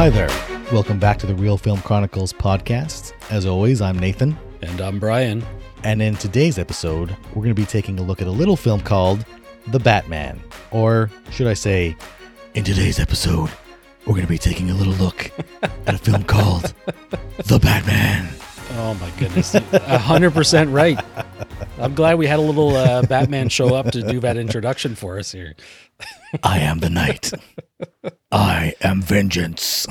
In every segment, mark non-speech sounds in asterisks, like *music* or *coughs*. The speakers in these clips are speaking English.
Hi there. Welcome back to the Real Film Chronicles podcast. As always, I'm Nathan. And I'm Brian. And in today's episode, we're going to be taking a look at a little film called The Batman. Or should I say, in today's episode, we're going to be taking a little look at a film called The Batman. Oh my goodness. 100% right. I'm glad we had a little uh, Batman show up to do that introduction for us here. I am the night. I am vengeance.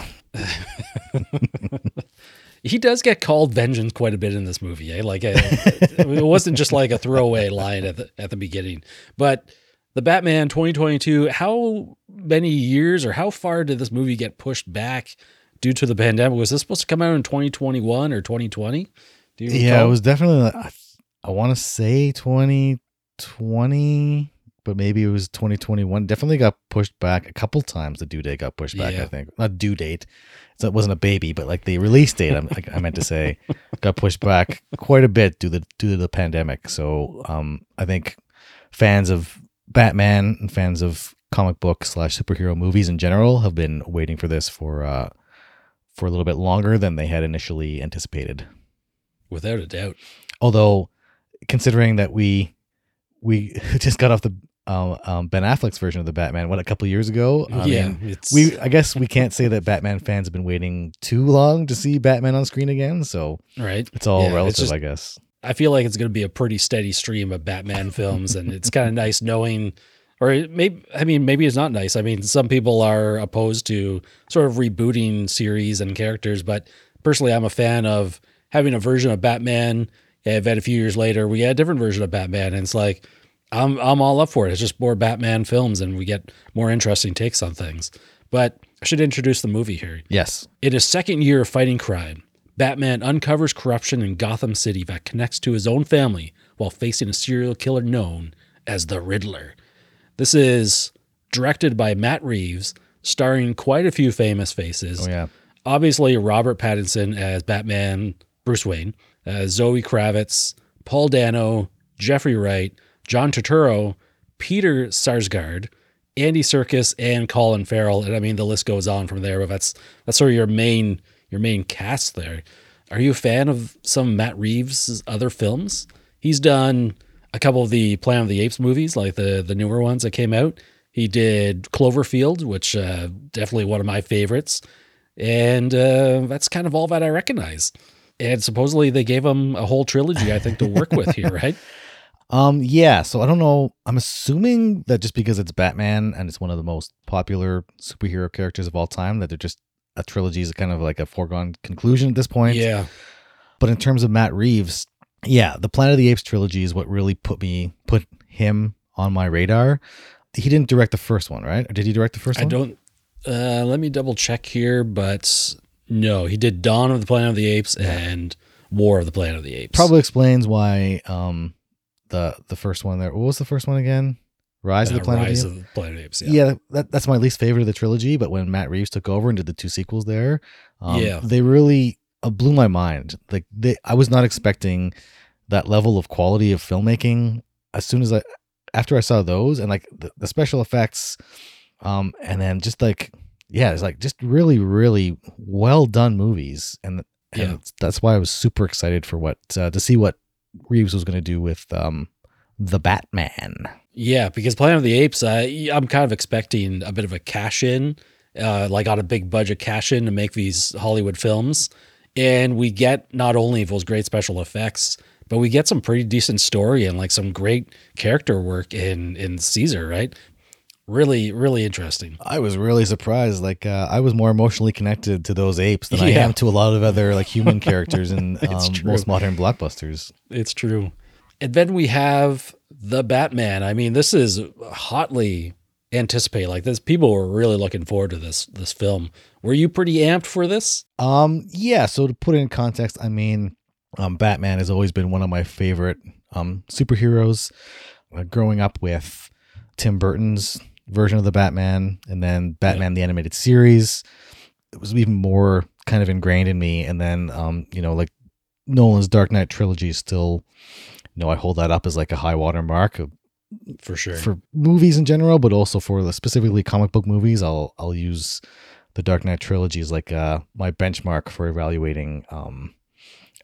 he does get called vengeance quite a bit in this movie. Eh? Like uh, it wasn't just like a throwaway line at the at the beginning. But the Batman 2022, how many years or how far did this movie get pushed back due to the pandemic? Was this supposed to come out in 2021 or 2020? Do you yeah, it was definitely. I, I want to say 2020 but maybe it was 2021. Definitely got pushed back a couple times. The due date got pushed back. Yeah. I think not due date. So it wasn't a baby, but like the release date. I'm, I meant to say *laughs* got pushed back quite a bit due to due to the pandemic. So um, I think fans of Batman and fans of comic book slash superhero movies in general have been waiting for this for uh, for a little bit longer than they had initially anticipated. Without a doubt. Although, considering that we we *laughs* just got off the um, um, Ben Affleck's version of the Batman, what a couple years ago. I yeah, mean, we I guess we can't say that Batman fans have been waiting too long to see Batman on screen again. So right, it's all yeah, relative, it's just, I guess. I feel like it's going to be a pretty steady stream of Batman films, and it's kind of *laughs* nice knowing, or maybe I mean maybe it's not nice. I mean some people are opposed to sort of rebooting series and characters, but personally, I'm a fan of having a version of Batman. Eh, and then a few years later, we had a different version of Batman, and it's like I'm I'm all up for it. It's just more Batman films, and we get more interesting takes on things. But I should introduce the movie here. Yes. In his second year of fighting crime, Batman uncovers corruption in Gotham City that connects to his own family while facing a serial killer known as the Riddler. This is directed by Matt Reeves, starring quite a few famous faces. Oh yeah. Obviously Robert Pattinson as Batman, Bruce Wayne, uh, Zoe Kravitz, Paul Dano, Jeffrey Wright, John Turturro, Peter Sarsgaard, Andy Serkis, and Colin Farrell. And I mean, the list goes on from there. But that's that's sort of your main your main cast there. Are you a fan of some Matt Reeves' other films? He's done a couple of the Planet of the Apes movies, like the the newer ones that came out. He did Cloverfield, which uh, definitely one of my favorites, and uh, that's kind of all that I recognize. And supposedly they gave him a whole trilogy, I think, to work with here, right? *laughs* Um, yeah. So I don't know. I'm assuming that just because it's Batman and it's one of the most popular superhero characters of all time, that they're just a trilogy is kind of like a foregone conclusion at this point. Yeah. But in terms of Matt Reeves, yeah, the Planet of the Apes trilogy is what really put me put him on my radar. He didn't direct the first one, right? Or did he direct the first I one? I don't. Uh, let me double check here, but no, he did Dawn of the Planet of the Apes yeah. and War of the Planet of the Apes. Probably explains why um, the the first one there. What was the first one again? Rise uh, of the Planet Rise of the Planet of Apes. Yeah, yeah that, that's my least favorite of the trilogy. But when Matt Reeves took over and did the two sequels there, um, yeah, they really uh, blew my mind. Like they, I was not expecting that level of quality of filmmaking. As soon as I, after I saw those and like the, the special effects, um, and then just like yeah, it's like just really, really well done movies, and and yeah. that's why I was super excited for what uh, to see what Reeves was going to do with um, the Batman. Yeah, because Planet of the Apes, I, I'm kind of expecting a bit of a cash in, uh, like on a big budget cash in to make these Hollywood films. And we get not only those great special effects, but we get some pretty decent story and like some great character work in in Caesar, right? Really, really interesting. I was really surprised. Like uh, I was more emotionally connected to those apes than yeah. I am to a lot of other like human *laughs* characters in um, most modern blockbusters. It's true. And then we have the Batman. I mean, this is hotly anticipated. Like this, people were really looking forward to this this film. Were you pretty amped for this? Um, yeah. So to put it in context, I mean, um, Batman has always been one of my favorite um superheroes. Uh, growing up with Tim Burton's version of the Batman, and then Batman yeah. the animated series. It was even more kind of ingrained in me. And then, um, you know, like Nolan's Dark Knight trilogy is still, you know, I hold that up as like a high water mark for sure for movies in general, but also for the specifically comic book movies. I'll I'll use the Dark Knight trilogy is like uh, my benchmark for evaluating um,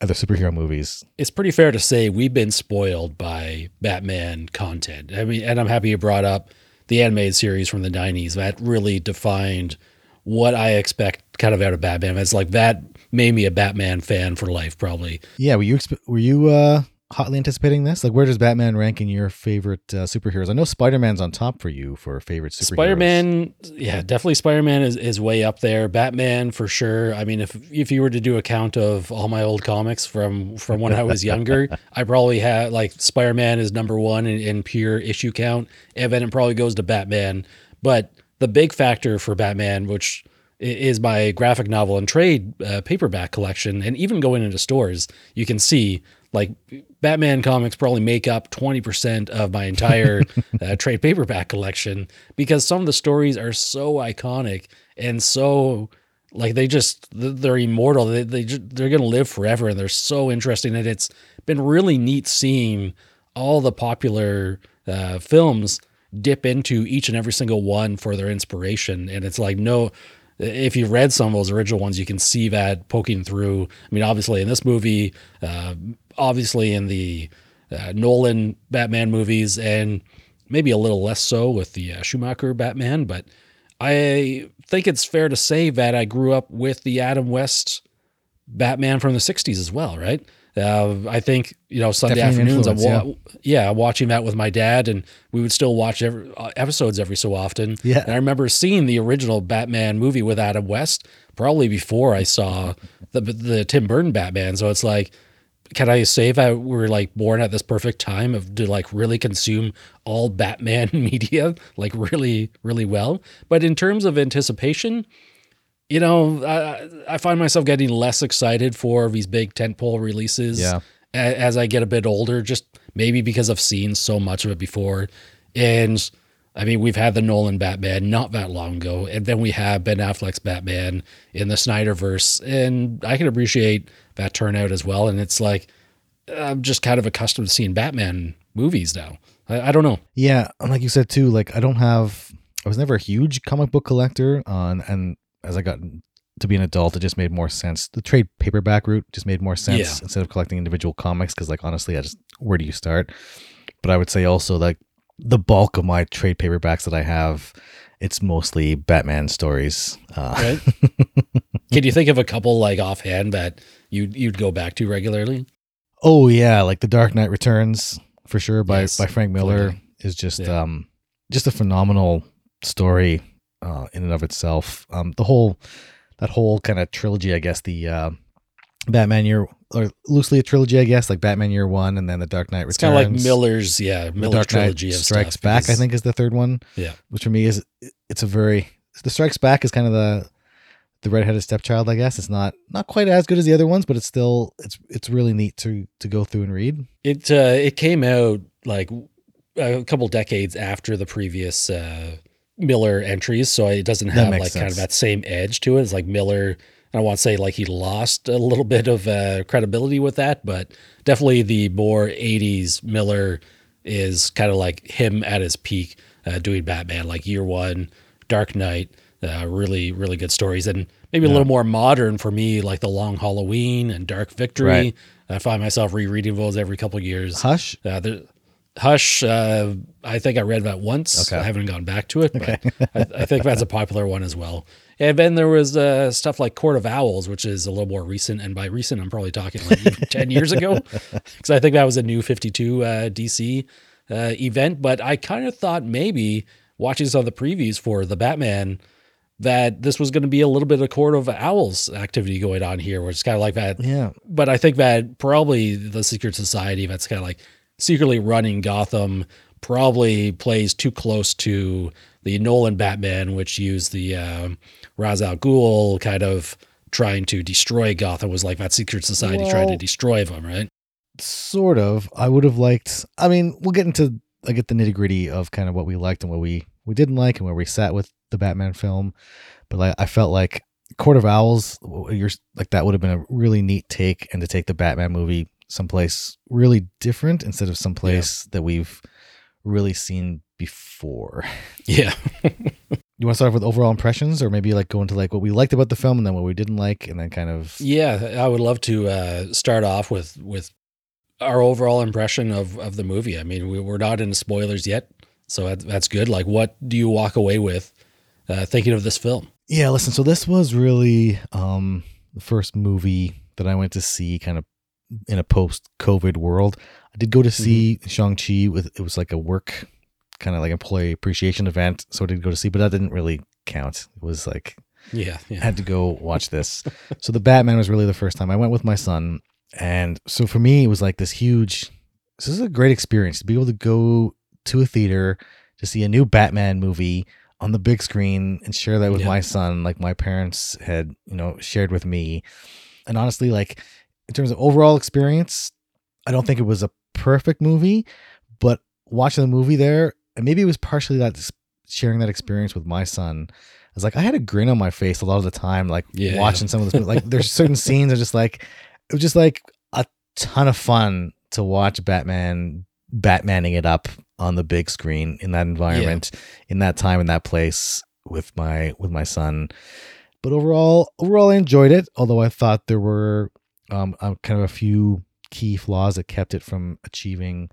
other superhero movies. It's pretty fair to say we've been spoiled by Batman content. I mean, and I'm happy you brought up the animated series from the 90s. That really defined what I expect kind of out of Batman. It's like that made me a Batman fan for life, probably. Yeah, were you exp- were you uh, hotly anticipating this? Like, where does Batman rank in your favorite uh, superheroes? I know Spider Man's on top for you for favorite superheroes. Spider Man, yeah, definitely Spider Man is, is way up there. Batman for sure. I mean, if if you were to do a count of all my old comics from from when I was younger, *laughs* I probably have like Spider Man is number one in, in pure issue count, and then it probably goes to Batman. But the big factor for Batman, which is my graphic novel and trade uh, paperback collection, and even going into stores, you can see like Batman comics probably make up 20% of my entire *laughs* uh, trade paperback collection because some of the stories are so iconic and so like they just they're immortal. They, they they're going to live forever and they're so interesting and it's been really neat seeing all the popular uh, films dip into each and every single one for their inspiration and it's like no if you've read some of those original ones, you can see that poking through. I mean, obviously in this movie, uh, obviously in the uh, Nolan Batman movies, and maybe a little less so with the uh, Schumacher Batman. But I think it's fair to say that I grew up with the Adam West Batman from the '60s as well, right? Uh, I think you know Sunday Definitely afternoons. I'm wa- yeah. yeah. watching that with my dad, and we would still watch every, uh, episodes every so often. Yeah, and I remember seeing the original Batman movie with Adam West probably before I saw the the Tim Burton Batman. So it's like, can I say that we're like born at this perfect time of to like really consume all Batman *laughs* media like really really well? But in terms of anticipation, you know, I, I find myself getting less excited for these big tentpole releases yeah. as I get a bit older, just maybe because I've seen so much of it before. And I mean, we've had the Nolan Batman not that long ago, and then we have Ben Affleck's Batman in the Snyderverse, and I can appreciate that turnout as well. And it's like I'm just kind of accustomed to seeing Batman movies now. I, I don't know. Yeah, and like you said too, like I don't have. I was never a huge comic book collector on, and as I got to be an adult, it just made more sense. The trade paperback route just made more sense yeah. instead of collecting individual comics. Because, like, honestly, I just where do you start? But I would say also like the bulk of my trade paperbacks that I have, it's mostly Batman stories. Uh, right. *laughs* Can you think of a couple like offhand that you you'd go back to regularly? Oh yeah, like The Dark Knight Returns for sure by yes. by Frank Miller is just yeah. um just a phenomenal story uh, in and of itself. Um, the whole that whole kind of trilogy, I guess, the uh, Batman year or loosely a trilogy, I guess, like Batman Year One and then the Dark Knight Returns. Kind of like Miller's, yeah, Miller's Dark trilogy Knight Strikes Back. Because, I think is the third one. Yeah, which for me is it's a very the Strikes Back is kind of the the redheaded stepchild, I guess. It's not not quite as good as the other ones, but it's still it's it's really neat to to go through and read. It uh, it came out like a couple decades after the previous uh, Miller entries, so it doesn't have like sense. kind of that same edge to it. It's like Miller. I don't want to say like he lost a little *laughs* bit of uh, credibility with that, but definitely the more '80s Miller is kind of like him at his peak uh, doing Batman, like Year One, Dark Knight. Uh, really, really good stories, and maybe yeah. a little more modern for me, like the Long Halloween and Dark Victory. Right. I find myself rereading those every couple years. Hush. Uh, Hush, uh, I think I read that once. Okay. I haven't gone back to it, but okay. I, I, think that's a *laughs* popular one as well. And then there was uh, stuff like Court of Owls, which is a little more recent. And by recent, I'm probably talking like *laughs* 10 years ago, because I think that was a new 52 uh, DC uh, event. But I kind of thought maybe watching some of the previews for the Batman that this was going to be a little bit of Court of Owls activity going on here, where it's kind of like that. Yeah. But I think that probably the Secret Society, that's kind of like secretly running Gotham probably plays too close to the Nolan Batman, which used the um, Ra's al Ghul kind of trying to destroy Gotham. Was like that secret society well, trying to destroy them, right? Sort of. I would have liked. I mean, we'll get into I get the nitty gritty of kind of what we liked and what we we didn't like and where we sat with the Batman film. But like, I felt like Court of Owls, you're like that would have been a really neat take, and to take the Batman movie someplace really different instead of someplace yeah. that we've really seen before. *laughs* Yeah. *laughs* You want to start off with overall impressions, or maybe like go into like what we liked about the film and then what we didn't like, and then kind of Yeah, I would love to uh, start off with with our overall impression of of the movie. I mean, we, we're not into spoilers yet, so that, that's good. Like, what do you walk away with uh, thinking of this film? Yeah, listen, so this was really um the first movie that I went to see kind of in a post COVID world. I did go to see mm-hmm. Shang-Chi with it was like a work kind of like employee appreciation event, so I did go to see, but that didn't really count. It was like Yeah, I yeah, had to go watch this. so the Batman was really the first time I went with my son, and so for me it was like this huge. This is a great experience to be able to go to a theater to see a new Batman movie on the big screen and share that with Yeah. my son, like my parents had, you know, shared with me. And honestly, like in terms of overall experience, I don't think it was a perfect movie, but watching the movie there, and maybe it was partially that sharing that experience with my son. I was like, I had a grin on my face a lot of the time, like Yeah. watching some of this. Like, there's *laughs* certain scenes are just like, it was just like a ton of fun to watch Batman Batmaning it up on the big screen in that environment, in that time, in that place with my with my son. But overall, overall, I enjoyed it. Although I thought there were um, um, kind of a few key flaws that kept it from achieving,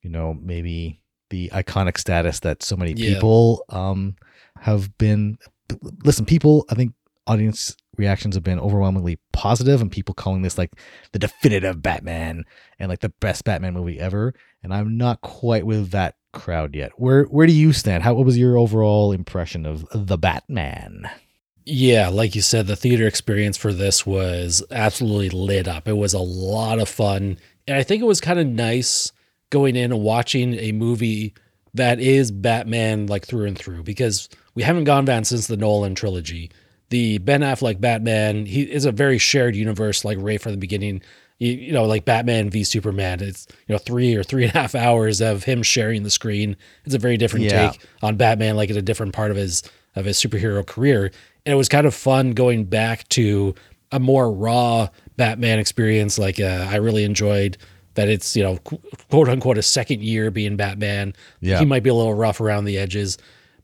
you know, maybe the iconic status that so many Yeah. people um, have been. Listen, people, I think audience reactions have been overwhelmingly positive, and people calling this like the definitive Batman and like the best Batman movie ever. And I'm not quite with that crowd yet. Where where do you stand? How what was your overall impression of the Batman? Yeah. Like you said, the theater experience for this was absolutely lit up. It was a lot of fun, and I think it was kind of nice going in and watching a movie that is Batman like through and through because we haven't gone back since the Nolan trilogy. The Ben Affleck Batman, he is a very shared universe, like right from the beginning. You, you know, like Batman v Superman. It's you know three or three and a half hours of him sharing the screen. It's a very different Yeah. take on Batman, like at a different part of his of his superhero career. And it was kind of fun going back to a more raw Batman experience. Like uh, I really enjoyed that it's you know quote unquote a second year being Batman. Yeah. he might be a little rough around the edges,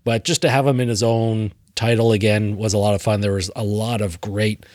but just to have him in his own title again was a lot of fun. There was a lot of great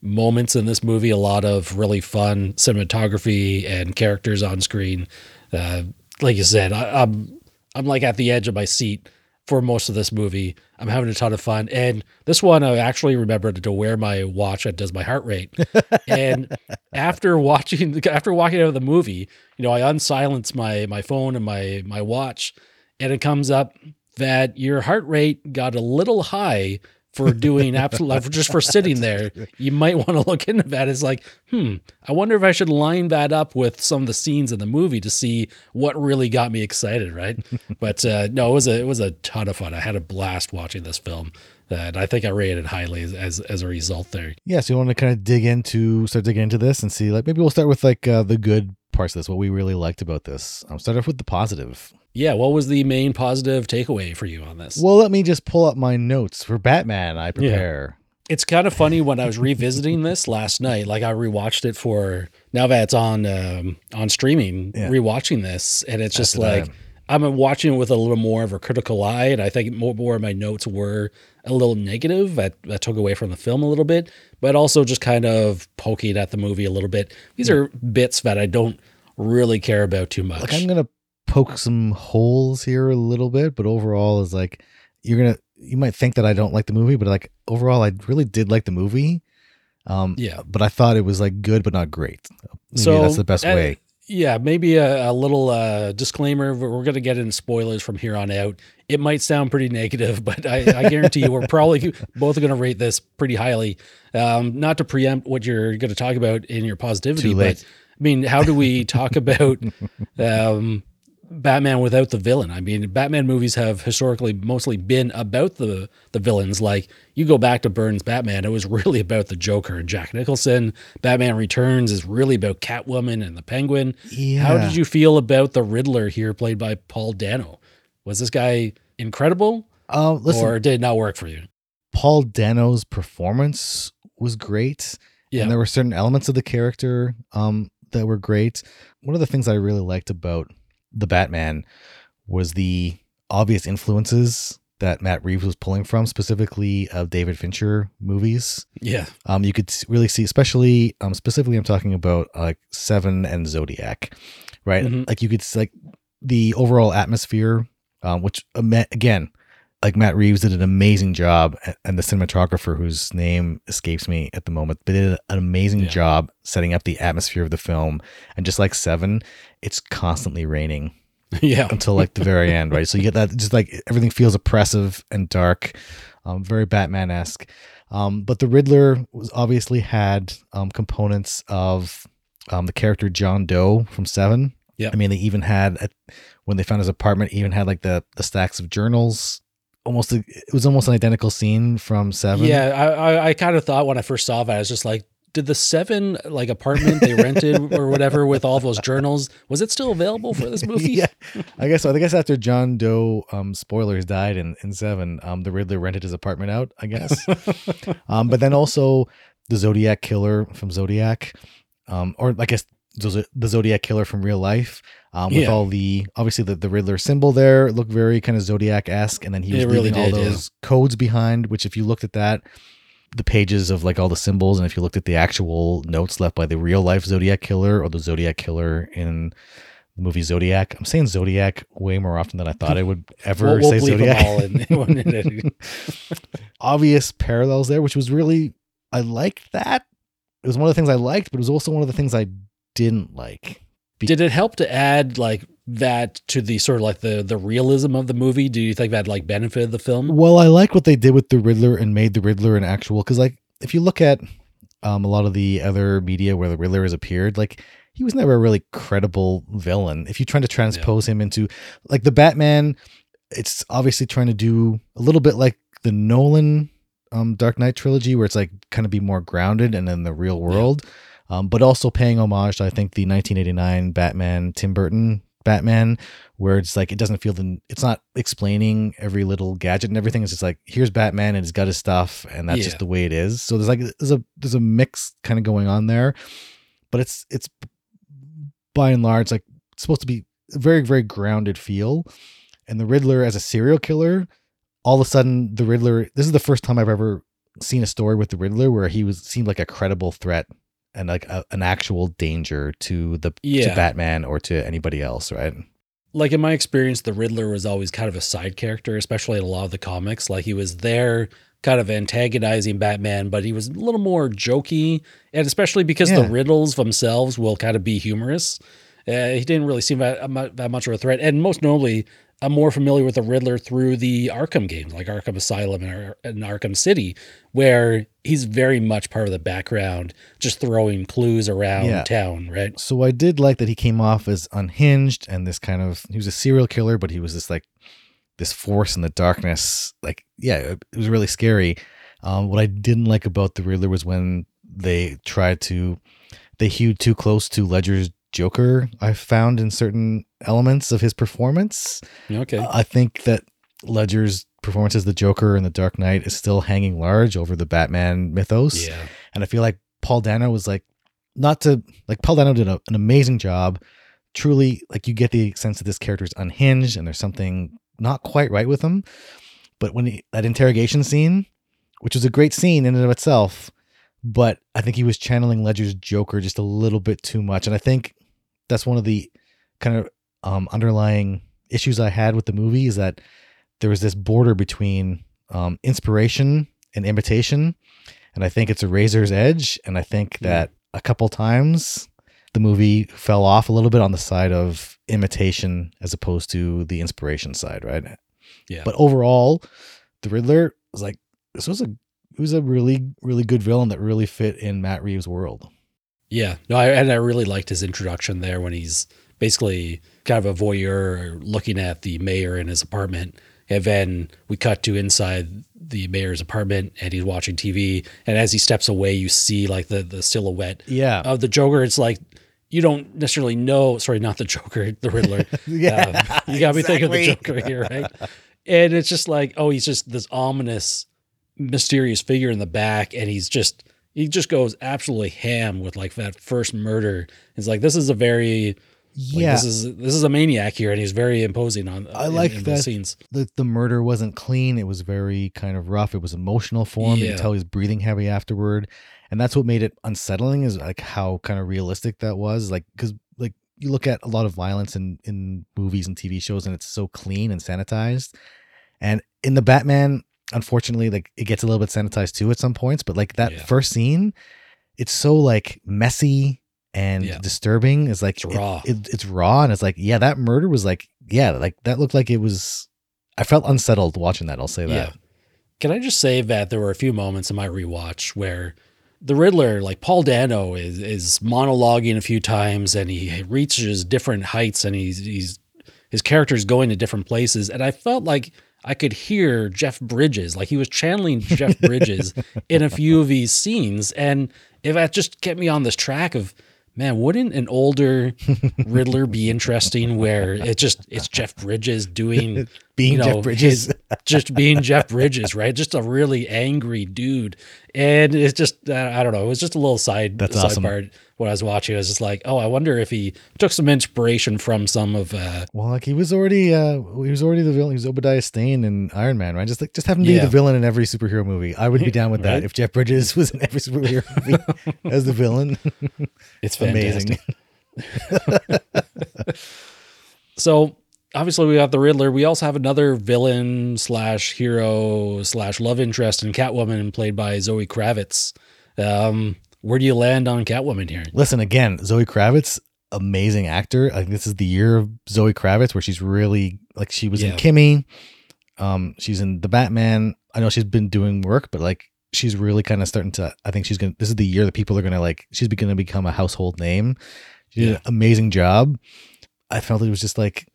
moments in this movie, a lot of really fun cinematography and characters on screen. Uh, like you said, I, I'm I'm like at the edge of my seat for most of this movie. I'm having a ton of fun, and this one I actually remembered to wear my watch that does my heart rate. *laughs* and after watching, after walking out of the movie, you know, I unsilence my my phone and my my watch, and it comes up that your heart rate got a little high for doing absolute *laughs* just for sitting there. you might want to look into that. It's like hmm i wonder if i should line that up with some of the scenes in the movie to see what really got me excited right? *laughs* But uh, no it was a it was a ton of fun. I had a blast watching this film and i think i rated highly as as, as a result there. Yeah, so you want to kind of dig into start digging into this and see like maybe we'll start with like uh, the good parts of this, what we really liked about this. I'll start off with the positive. Yeah what was the main positive takeaway for you on this Well, let me just pull up my notes for Batman. I prepare. it's kind of funny when I was revisiting this last night. Like I rewatched it for now that it's on um, on streaming. Yeah. Rewatching this, and it's just That's like. I'm watching it with a little more of a critical eye, and I think more more of my notes were a little negative. That that took away from the film a little bit, but also just kind of poking at the movie a little bit. These are bits that I don't really care about too much. Like I'm gonna poke some holes here a little bit, but overall is like you're gonna you might think that I don't like the movie, but like overall I really did like the movie. Um Yeah. but I thought it was like good but not great. Maybe So, that's the best uh, way. Yeah, maybe a, a little uh, disclaimer. We're going to get into spoilers from here on out. It might sound pretty negative, *laughs* but I, I guarantee you we're probably both going to rate this pretty highly. Um, not to preempt what you're going to talk about in your positivity, but I mean, how do we talk about *laughs* um, Batman without the villain? I mean, Batman movies have historically mostly been about the the villains. Like you go back to Burton's Batman, it was *laughs* really about the Joker and Jack Nicholson. Batman Returns is really about Catwoman and the Penguin. Yeah. How did you feel about the Riddler here, played by Paul Dano? Was this guy incredible, Uh, listen, or did it not work for you? Paul Dano's performance was great. Yeah, And there were certain elements of the character um, that were great. One of the things I really liked about the Batman was the obvious influences that Matt Reeves was pulling from, specifically of David Fincher movies. Yeah. Um, you could really see, especially um, specifically, I'm talking about like Seven and Zodiac, right? Mhm. Like you could like the overall atmosphere, um, which uh, again, like Matt Reeves did an amazing job, and the cinematographer whose name escapes me at the moment, but did an amazing Yeah. job setting up the atmosphere of the film. And just like Seven, it's constantly raining *laughs* yeah. until like the very end, right? So you get that just like everything feels oppressive and dark, um, very Batman esque. Um, but the Riddler was obviously had um, components of um, the character John Doe from Seven. Yeah. I mean, they even had when they found his apartment, even had like the the stacks of journals. Almost, it was almost an identical scene from Seven. Yeah, I, I, I kind of thought when I first saw that, I was just like, did the seven like apartment they rented *laughs* or whatever with all those journals was it still available for this movie? *laughs* yeah, I guess so. I guess after John Doe, um, spoilers died in, in Seven, um, the Riddler rented his apartment out. I guess, *laughs* um, but then also the Zodiac killer from Zodiac, um, or I guess the the Zodiac killer from real life, um, with Yeah. all the obviously the, the Riddler symbol there it looked very kind of Zodiac esque, and then he was It really leaving all did, yeah. those codes behind. Which, if you looked at that, the pages of like all the symbols, and if you looked at the actual notes left by the real life Zodiac killer or the Zodiac killer in the movie Zodiac, I'm saying Zodiac way more often than I thought I would ever We'll, we'll say Zodiac them all in. in- *laughs* obvious parallels there, which was really I liked that. It was one of the things I liked, but it was also one of the things I didn't like. Did it help to add like that to the sort of like the the realism of the movie? Do you think that like benefited the film? Well, I like what they did with the Riddler and made the Riddler an actual because like if you look at um, a lot of the other media where the Riddler has appeared, like he was never a really credible villain. If you try to transpose him into like the Batman, it's obviously trying to do a little bit like the Nolan um, Dark Knight trilogy, where it's like kind of be more grounded and in the real world, um, but also paying homage to I think the 1989 Batman Tim Burton Batman, where it's like it doesn't feel the it's not explaining every little gadget and everything. It's just like here's Batman and he's got his stuff, and that's Yeah. just the way it is. So there's like there's a there's a mix kind of going on there, but it's it's by and large like supposed to be a very very grounded feel. And the Riddler as a serial killer, all of a sudden the Riddler. This is the first time I've ever seen a story with the Riddler where he was seemed like a credible threat and like a, an actual danger to the Yeah. to Batman or to anybody else, right? like in my experience, the Riddler was always kind of a side character, especially in a lot of the comics. Like he was there kind of antagonizing Batman, but he was a little more jokey. And especially because the riddles themselves will kind of be humorous. Uh, he didn't really seem that, that much of a threat. And most notably, I'm more familiar with the Riddler through the Arkham games, like Arkham Asylum and, Ar- and Arkham City, where he's very much part of the background, just throwing clues around Yeah. town, right? So I did like that he came off as unhinged and this kind of he was a serial killer, but he was this like this force in the darkness. Like, yeah, it was really scary. Um, what I didn't like about the Riddler was when they tried to they hewed too close to Ledger's Joker. I found in certain elements of his performance. Okay. I think that Ledger's performance as the Joker in The Dark Knight is still hanging large over the Batman mythos. yeah. And I feel like Paul Dano was like, not to like Paul Dano did a, an amazing job. Truly, like you get the sense that this character is unhinged and there's something not quite right with him. But when he, that interrogation scene, which was a great scene in and of itself, but I think he was channeling Ledger's Joker just a little bit too much. And I think that's one of the kind of um, underlying issues I had with the movie is that there was this border between um, inspiration and imitation. And I think it's a razor's edge. And I think Yeah. that a couple times the movie fell off a little bit on the side of imitation as opposed to the inspiration side, right? Yeah. But overall, the Riddler was like this was a it was a really really good villain that really fit in Matt Reeves' world. Yeah, no, I, and I really liked his introduction there when he's basically kind of a voyeur looking at the mayor in his apartment. And then we cut to inside the mayor's apartment and he's watching TV. And as he steps away, you see like the, the silhouette Yeah. of the Joker. It's like you don't necessarily know. Sorry, not the Joker, the Riddler. *laughs* yeah. Um, you got me thinking of the. Joker here, right? And it's just like, oh, he's just this ominous, mysterious figure in the back, and he's just he just goes absolutely ham with like that first murder. It's like this is a very Like, Yeah, this is this is a maniac here, and he's very imposing on. I in- like in that- scenes. the the murder wasn't clean. It was very kind of rough. It was emotional for him. You Yeah. could tell he was breathing heavy afterward, and that's what made it unsettling. Is like how kind of realistic that was. Like because like you look at a lot of violence in in movies and TV shows, and it's so clean and sanitized. And in the Batman, unfortunately, like it gets a little bit sanitized too at some points. But like that Yeah. first scene, it's so like messy and Yeah. disturbing. It's like It's it- raw. it- it's raw, and it's like yeah, that murder was like yeah, like that looked like it was. I felt unsettled watching that. I'll say that. Yeah. Can I just say that there were a few moments in my rewatch where the Riddler, like Paul Dano, is is monologuing a few times and he reaches different heights and he's he's his character's going to different places. And I felt like I could hear Jeff Bridges, like he was channeling Jeff Bridges *laughs* in a few of these scenes. And if that just kept me on this track of man, wouldn't an older Riddler be interesting where it's just it's Jeff Bridges doing *laughs* Being you know, Jeff Bridges. his- *laughs* just being Jeff Bridges, right? Just a really angry dude, and it's just uh, I don't know. It was just a little side That's side awesome. part when I was watching. I was just like, oh, I wonder if he took some inspiration from some of. Uh, Well, like he was already, uh he was already the villain. He was Obadiah Stane in Iron Man, right? Just like just have him be Yeah. the villain in every superhero movie. I would be down with that if Jeff Bridges was in every superhero *laughs* movie as the villain. it's Amazing. *laughs* So obviously we have the Riddler. We also have another villain slash hero slash love interest in Catwoman, played by Zoe Kravitz. Um, where do you land on Catwoman here? Listen again, Zoe Kravitz, amazing actor. I think this is the year of Zoe Kravitz where she's really like she was in Kimi. Um, she's in the Batman. I know she's been doing work, but like she's really kind of starting to. I think she's gonna. This is the year that people are gonna like. She's to become a household name. She did Yeah. an amazing job. I felt it was just like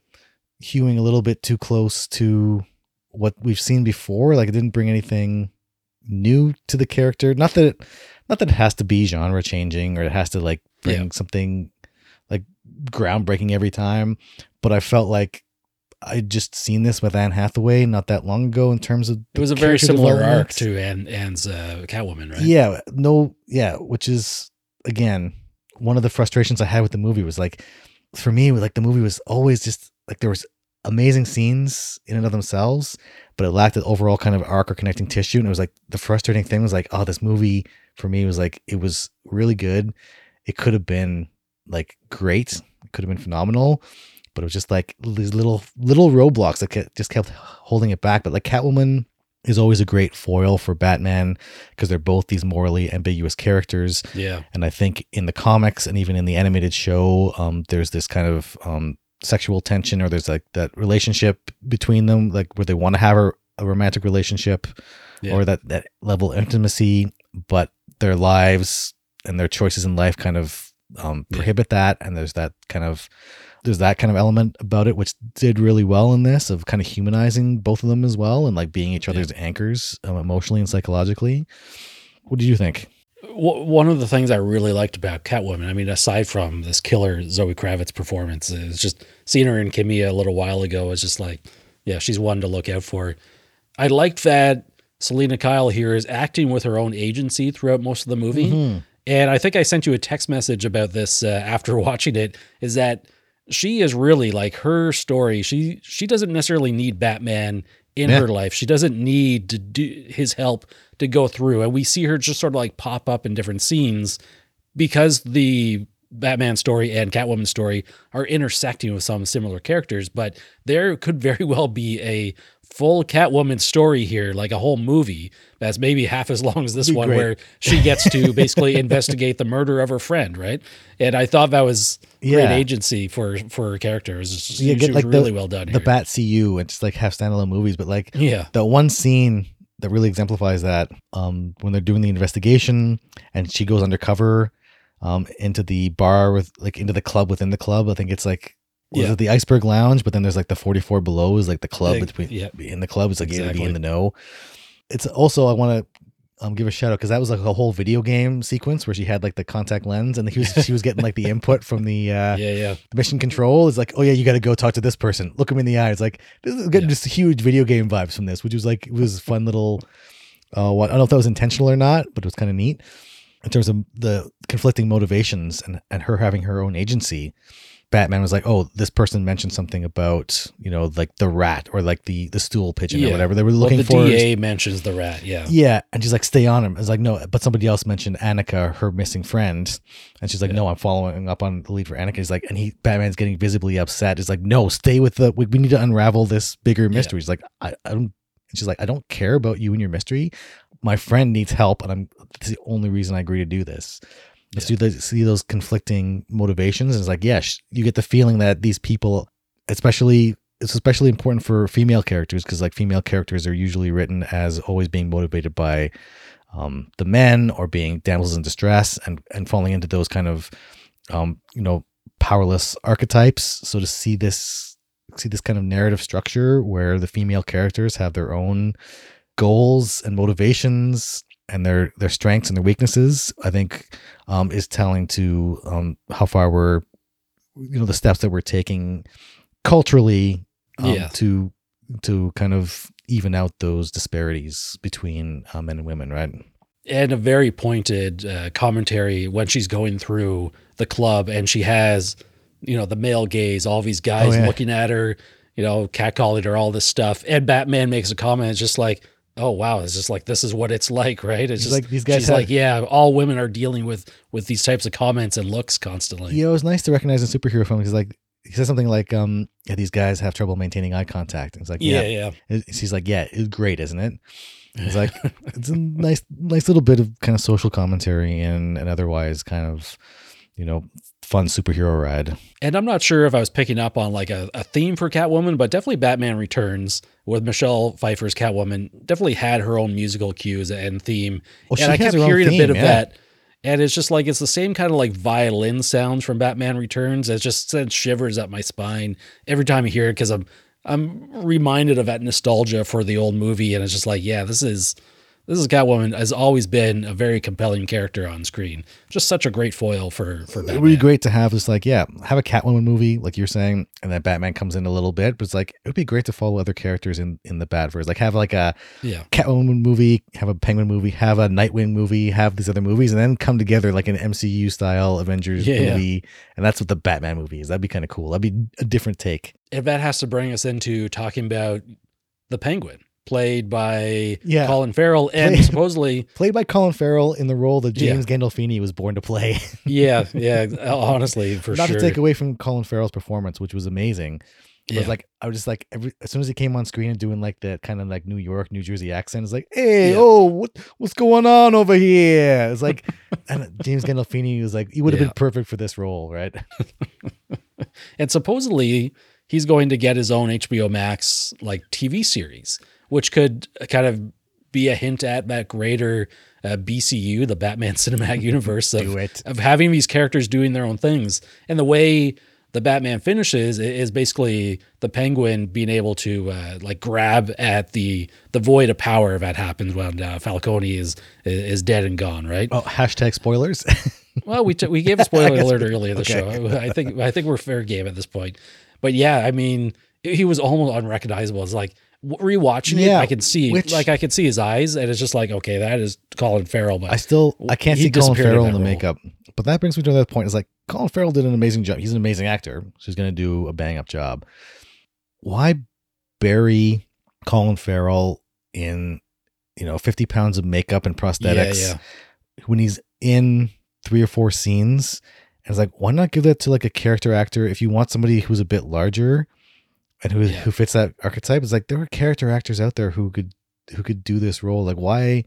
hewing a little bit too close to what we've seen before. Like it didn't bring anything new to the character. Not that it, not that it has to be genre changing or it has to like bring Yeah. something like groundbreaking every time. But I felt like I just seen this with Anne Hathaway not that long ago in terms of It was a very similar arc to Anne, Anne's uh, Catwoman, right? Yeah, no, yeah, which is again one of the frustrations I had with the movie was like, for me, like the movie was always just like there was amazing scenes in and of themselves, but it lacked an overall kind of arc or connecting tissue. And it was like the frustrating thing was like, oh, this movie for me was like it was really good. It could have been like great. It could have been phenomenal. But it was just like these little little roadblocks that kept, just kept holding it back. But like Catwoman is always a great foil for Batman because they're both these morally ambiguous characters. Yeah. And I think in the comics and even in the animated show, um, there's this kind of um, sexual tension or there's like that relationship between them, like where they want to have a, a romantic relationship Yeah. or that, that level of intimacy, but their lives and their choices in life kind of um, Yeah. prohibit that. And there's that kind of there's that kind of element about it, which did really well in this of kind of humanizing both of them as well and like being each Yeah. other's anchors um, emotionally and psychologically. What did you think? W- one of the things I really liked about Catwoman, I mean, aside from this killer Zoe Kravitz performance, is just seeing her in Kimi a little while ago is just like, yeah, she's one to look out for. I liked that Selina Kyle here is acting with her own agency throughout most of the movie. Mm-hmm. And I think I sent you a text message about this uh, after *laughs* watching it. Is that she is really like her story. She she doesn't necessarily need Batman in Yeah. her life. She doesn't need to do his help to go through. And we see her just sort of like pop up in different scenes because the Batman story and Catwoman story are intersecting with some similar characters. But there could very *laughs* well be a full Catwoman story here, like a whole movie that's maybe half as long as this one, great. where she gets to *laughs* basically investigate the murder of her friend, right? And I thought that was great agency for for her character. Just, You she get was like really the, well done the here. Bat CU and just like have standalone movies, but like yeah, the one scene that really exemplifies that um when they're doing the investigation and she goes undercover um into the bar with like into the club within the club. I think it's like was Yeah. it the iceberg lounge, but then there's like the 44 below is like the club Yeah, between yeah. in the club. It's like you gotta be in the know. It's also I want to um, give a shout out because that was like a whole video game sequence where she had like the contact lens and he was she was getting like the input from the uh, *laughs* yeah, yeah. mission control is like, oh yeah, you got to go talk to this person. Look him in the eye. It's like this is getting Yeah. just huge video game vibes from this, which was like it was a fun little. Uh, what I don't know if that was intentional or not, but it was kind of neat in terms of the conflicting motivations and and her having her own agency. Batman was like, "Oh, this person mentioned something about you know like the rat or like the the stool pigeon Yeah. or whatever they were Well, looking the for." The DA mentions the rat. Yeah. Yeah, and she's like, "Stay on him." It's like, "No," but somebody else mentioned Annika, her missing friend, and she's like, Yeah. "No, I'm following up on the lead for Annika." He's like, and he Batman's getting visibly upset. He's like, "No, stay with the. We, we need to unravel this bigger mystery." He's like, "I, I don't." And she's like, "I don't care about you and your mystery. My friend needs help, and I'm. That's the only reason I agree to do this." Let's do the, see those conflicting motivations. And it's like, yeah, sh- you get the feeling that these people, especially it's especially important for female characters because like female characters are usually written as always being motivated by um, the men or being damsels in distress and and falling into those kind of um, you know powerless archetypes. So to see this see this kind of narrative structure where the female characters have their own goals and motivations and their their strengths and their weaknesses, I think um, is telling to um, how far we're you know the steps that we're taking culturally um, Yeah. to to kind of even out those disparities between uh, men and women, right? and a very pointed uh, commentary when she's going through the club and she has you know the male gaze all these guys Oh, yeah. looking at her you know catcalling her all this stuff and batman makes a comment it's just like oh wow it's just like this is what it's like right it's She's just like, "These guys she's have- like yeah all women are dealing with with these types of comments and looks constantly You know, it's nice to recognize in superhero films because like he says something like, um, yeah, these guys have trouble maintaining eye contact. And it's like, yeah yeah, yeah She's like, yeah, it's great, isn't it? It's like *laughs* it's a nice, nice little bit of kind of social commentary and and otherwise kind of, you know, fun superhero ride. And I'm not sure if I was picking up on like a, a theme for Catwoman, but definitely Batman Returns with Michelle Pfeiffer's Catwoman definitely had her own musical cues and theme. Well, she and I kept hearing a theme, bit of yeah. that. And it's just like it's the same kind of like violin sounds from Batman Returns. It just sends shivers up my spine every time I hear it because I'm I'm reminded of that nostalgia for the old movie, and it's just like, yeah, this is this is Catwoman has always been a very compelling character on screen. Just such a great foil for for Batman. It would be great to have just like, yeah, have a Catwoman movie, like you're saying, and then Batman comes in a little bit. But it's like it would be great to follow other characters in in the Batverse. Like have like a Yeah. Catwoman movie, have a Penguin movie, have a Nightwing movie, have these other movies, and then come together like an MCU style Avengers Yeah, yeah. movie. And that's what the Batman movie is. That'd be kind of cool. That'd be a different take. if that has to bring us into talking about the penguin played by Yeah. colin farrell and Played- supposedly *laughs* Played by Colin Farrell in the role that Yeah. James Gandolfini was born to play. *laughs* yeah yeah honestly for Not sure Not to take away from Colin Farrell's performance, which was amazing. But yeah. like I was just like every as soon as he came on screen and doing like that kind of like New York, New Jersey accent, it's like, hey, Yeah. oh, what what's going on over here? It's like *laughs* and James Gandolfini was like, he would have Yeah. been perfect for this role, right? and supposedly he's going to get his own hbo max like tv series which could kind of be a hint at that greater uh, bcu the batman *laughs* cinematic universe of, of having these characters doing their own things and the way the batman finishes is basically the penguin being able to uh, like grab at the the void of power that happens when uh, falcone is is dead and gone right Oh, hashtag spoilers. *laughs* well, we t- we gave a spoiler *laughs* alert earlier in the okay. show. I think I think we're fair game at this point. But yeah, I mean, he was almost unrecognizable. It's like rewatching it, Yeah, I can see which- like I can see his eyes, and it's just like okay, that is Colin Farrell. But I still I can't see Colin disappeared in Farrell in the role. makeup. But that brings me to another point. Is like Colin Farrell did an amazing job. He's an amazing actor. So he's gonna do a bang up job. Why bury Colin Farrell in you know 50 pounds of makeup and prosthetics yeah, when he's in three or four scenes? And it's like, why not give that to like a character actor if you want somebody who's a bit larger and who Yeah. who fits that archetype? It's like there were character actors out there who could who could do this role. Like why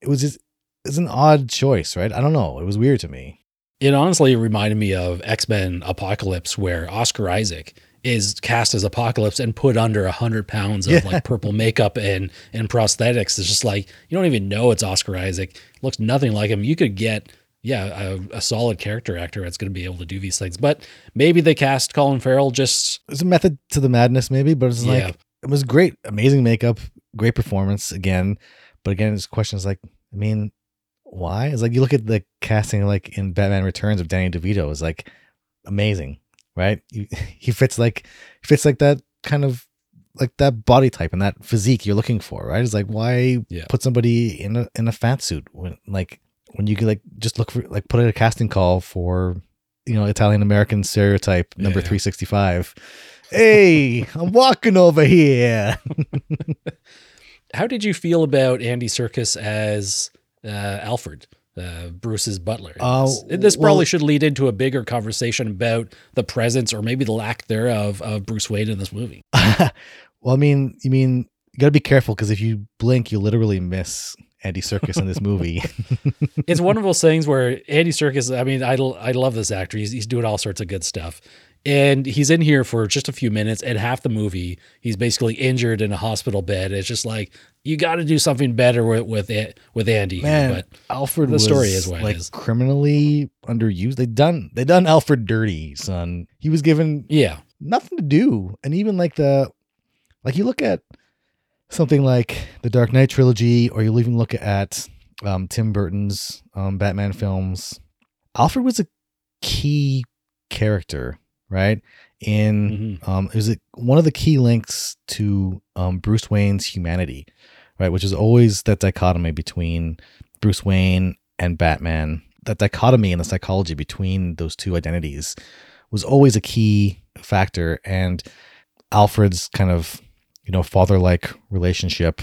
it was just it's an odd choice, right? I don't know. It was weird to me. it honestly reminded me of X Men Apocalypse, where Oscar Isaac is cast as Apocalypse and put under a hundred pounds of Yeah. like purple makeup and and prosthetics. It's just like you don't even know it's Oscar Isaac. Looks nothing like him. You could get yeah a, a solid character actor that's going to be able to do these things. But maybe they cast Colin Farrell just There's a method to the madness, maybe, but it's Yeah. like it was great, amazing makeup, great performance again. But again, this question is like, I mean, why? It's like you look at the casting, like in Batman Returns of Danny DeVito, is like amazing, right? *laughs* You, he fits like fits like that kind of like that body type and that physique you're looking for, right? It's like why Yeah. put somebody in a in a fat suit when like when you could like just look for like put in a casting call for you know Italian American stereotype number Yeah. three sixty five. Hey, I'm walking over here. How did you feel about Andy Serkis as uh, Alfred, uh, Bruce's butler? Uh, this? this probably well- should lead into a bigger conversation about the presence or maybe the lack thereof of Bruce Wayne in this movie. *laughs* well, I mean, you mean you got to be careful because if you blink, you literally miss Andy Serkis in this movie. *laughs* it's one of those things where Andy Serkis, I mean, I, I love this actor. He's, he's doing all sorts of good stuff. And he's in here for just a few minutes, and half the movie, he's basically injured in a hospital bed. It's just like, you got to do something better with with, it, with Andy. Man, But Alfred the was story is what like is. criminally underused. They done they done Alfred dirty, son. He was given yeah, nothing to do, and even like the like you look at something like the Dark Knight trilogy, or you'll even look at um, Tim Burton's um, Batman films. Alfred was a key character, right? In Mhm. um, it was a, one of the key links to um, Bruce Wayne's humanity, right? Which is always that dichotomy between Bruce Wayne and Batman. That dichotomy in the psychology between those two identities was always a key factor. And Alfred's kind of, you know, father like relationship,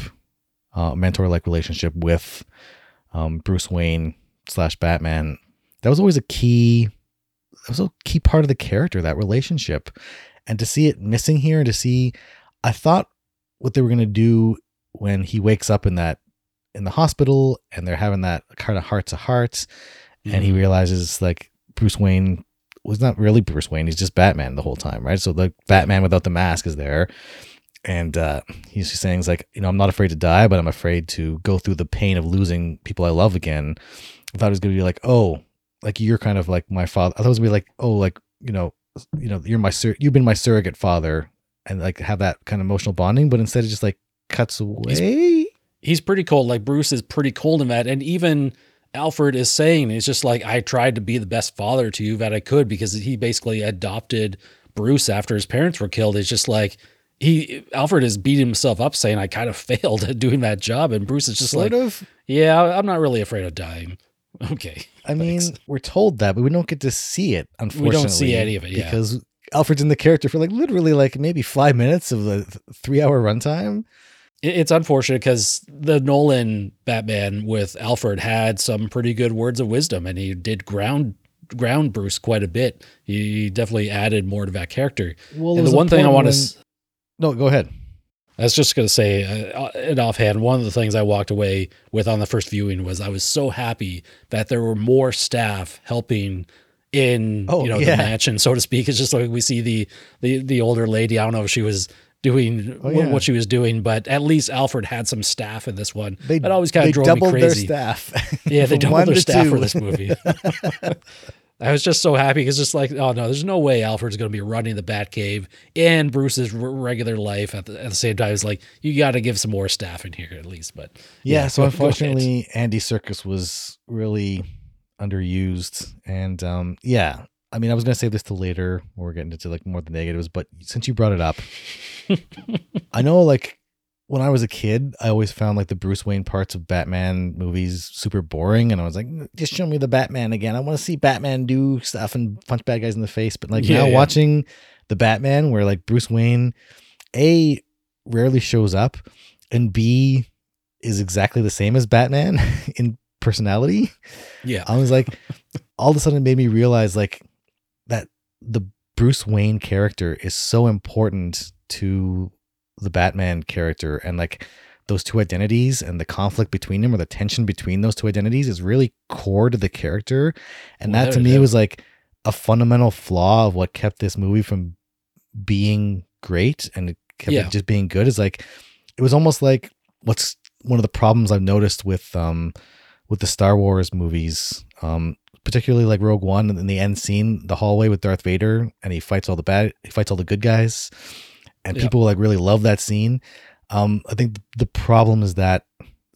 uh, mentor like relationship with um, Bruce Wayne slash Batman, that was always a key that was a key part of the character, that relationship. And to see it missing here and to see I thought what they were gonna do when he wakes up in that in the hospital and they're having that kind of heart to heart and he Mhm. realizes like Bruce Wayne was not really Bruce Wayne, he's just Batman the whole time, right? So the Batman without the mask is there. And uh, he's just saying, he's like, you know, I'm not afraid to die, but I'm afraid to go through the pain of losing people I love again. I thought it was gonna be like, oh, like you're kind of like my father. I thought it was gonna be like, oh, like you know, you know, you're my sur- you've been my surrogate father, and like have that kind of emotional bonding. But instead, it just like cuts away. he's pretty cold. Like Bruce is pretty cold in that. And even Alfred is saying, it's just like, I tried to be the best father to you that I could because he basically adopted Bruce after his parents were killed. It's just like, he, Alfred is beating himself up saying, I kind of *laughs* failed at doing that job. And Bruce is just sort like, of. yeah, I'm not really afraid of dying. *laughs* Okay. I mean, we're told that, but we don't get to see it. Unfortunately, we don't see any of it, yeah. because Alfred's in the character for like literally like maybe five minutes of the three-hour runtime. It's unfortunate because the Nolan Batman with Alfred had some pretty good words of wisdom, and he did ground ground Bruce quite a bit. He definitely added more to that character. Well, and the one thing I want to, No, go ahead. I was just going to say, uh, in offhand, one of the things I walked away with on the first viewing was I was so happy that there were more staff helping in Oh, you know yeah. the mansion, so to speak. It's just like we see the the the older lady. I don't know if she was doing Oh, yeah. what she was doing, but at least Alfred had some staff in this one. They that always kind of drove doubled me their crazy. staff. *laughs* Yeah, they doubled their staff for this movie. *laughs* I was just so happy because just like, oh no, there's no way Alfred's going to be running the Batcave and Bruce's r- regular life at the, at the same time. It's like you got to give some more staff in here at least. But yeah, so go- go unfortunately, Andy Serkis was really underused, and um, yeah, I mean, I was gonna save this to later. when We're getting into like more the negatives, but since you brought it up, *laughs* I know like when I was a kid, I always found like the Bruce Wayne parts of Batman movies super boring, and I was like, "Mm, just show me the Batman again. I want to see Batman do stuff and punch bad guys in the face. But like Yeah, now yeah. watching the Batman, where like Bruce Wayne, a rarely shows up, and b is exactly the same as Batman *laughs* in personality. yeah, I was like, all of a sudden it made me realize like that the Bruce Wayne character is so important to the Batman character and like those two identities and the conflict between them or the tension between those two identities is really core to the character. And that to me was like a fundamental flaw of what kept this movie from being great and it kept Yeah. it just being good is like it was almost like what's one of the problems I've noticed with um with the Star Wars movies, um, particularly like Rogue One and in the end scene, the hallway with Darth Vader, and he fights all the bad, he fights all the good guys, and Yeah. people like really love that scene. Um, I think the problem is that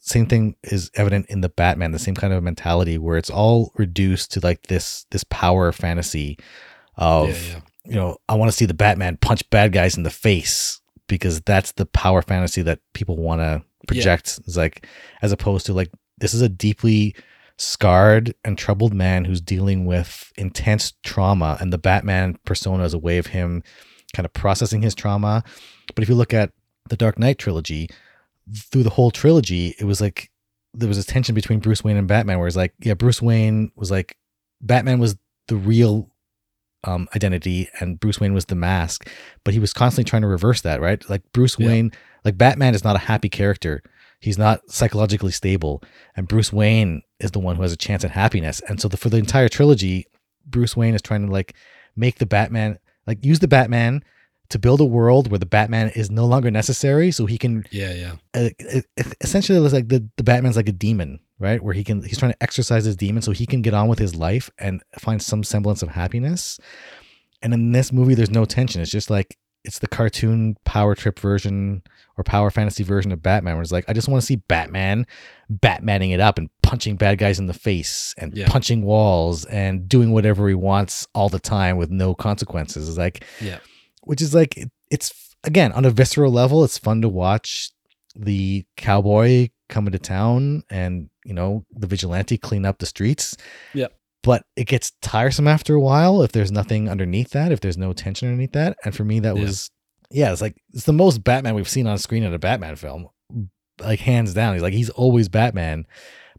same thing is evident in the Batman, the same kind of mentality where it's all reduced to like this this power fantasy of yeah, yeah. you know, I want to see the Batman punch bad guys in the face because that's the power fantasy that people want to project. It's like, as opposed to like, this is a deeply scarred and troubled man who's dealing with intense trauma, and the Batman persona is a way of him kind of processing his trauma. But if you look at the Dark Knight trilogy, through the whole trilogy, it was like there was a tension between Bruce Wayne and Batman, where it's like, yeah, Bruce Wayne was like, Batman was the real um, identity and Bruce Wayne was the mask, but he was constantly trying to reverse that, right? Like Bruce Yeah. Wayne, like Batman is not a happy character. He's not psychologically stable, and Bruce Wayne is the one who has a chance at happiness. And so, the, for the entire trilogy, Bruce Wayne is trying to like make the Batman, like use the Batman to build a world where the Batman is no longer necessary, so he can Yeah, yeah. uh, it, it- essentially it's like the, the batman's like a demon right? Where he can he's trying to exercise his demon so he can get on with his life and find some semblance of happiness. And in this movie there's no tension. It's just like it's the cartoon power trip version or power fantasy version of batman where it's like i just want to see batman batmaning it up and punching bad guys in the face and Yeah. punching walls and doing whatever he wants all the time with no consequences it's like Yeah. which is like it- it's again on a visceral level it's fun to watch the cowboy come into town and you know the vigilante clean up the streets Yep. But it gets tiresome after a while if there's nothing underneath that if there's no tension underneath that and for me that Yeah. was yeah it's like it's the most batman we've seen on screen in a batman film like hands down he's like he's always batman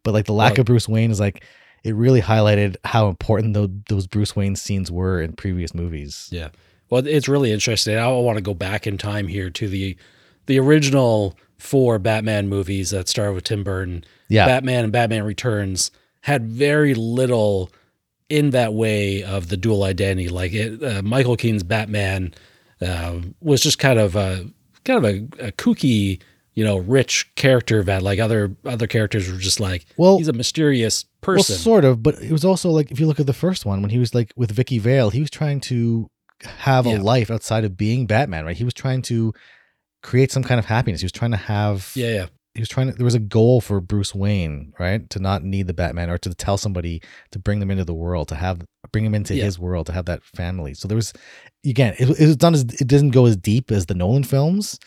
but like the lack Well- of bruce wayne is like it really highlighted how important tho- those bruce wayne scenes were in previous movies Yeah. Well, it's really interesting. I want to go back in time here to the the original four Batman movies that started with Tim Burton. yeah Batman and Batman Returns had very little in that way of the dual identity. Like it, uh, Michael Keaton's Batman uh, was just kind of a kind of a, a kooky, you know, rich character that like other other characters were just like, Well- he's a mysterious person. Well, sort of, but it was also like if you look at the first one when he was like with Vicky Vale, he was trying to have Yeah. a life outside of being Batman, right? He was trying to create some kind of happiness. He was trying to have yeah, yeah, he was trying to there was a goal for Bruce Wayne, right? To not need the Batman or to tell somebody to bring them into the world, to have bring him into Yeah. his world, to have that family. So there was again, it, it was done as it didn't go as deep as the Nolan films,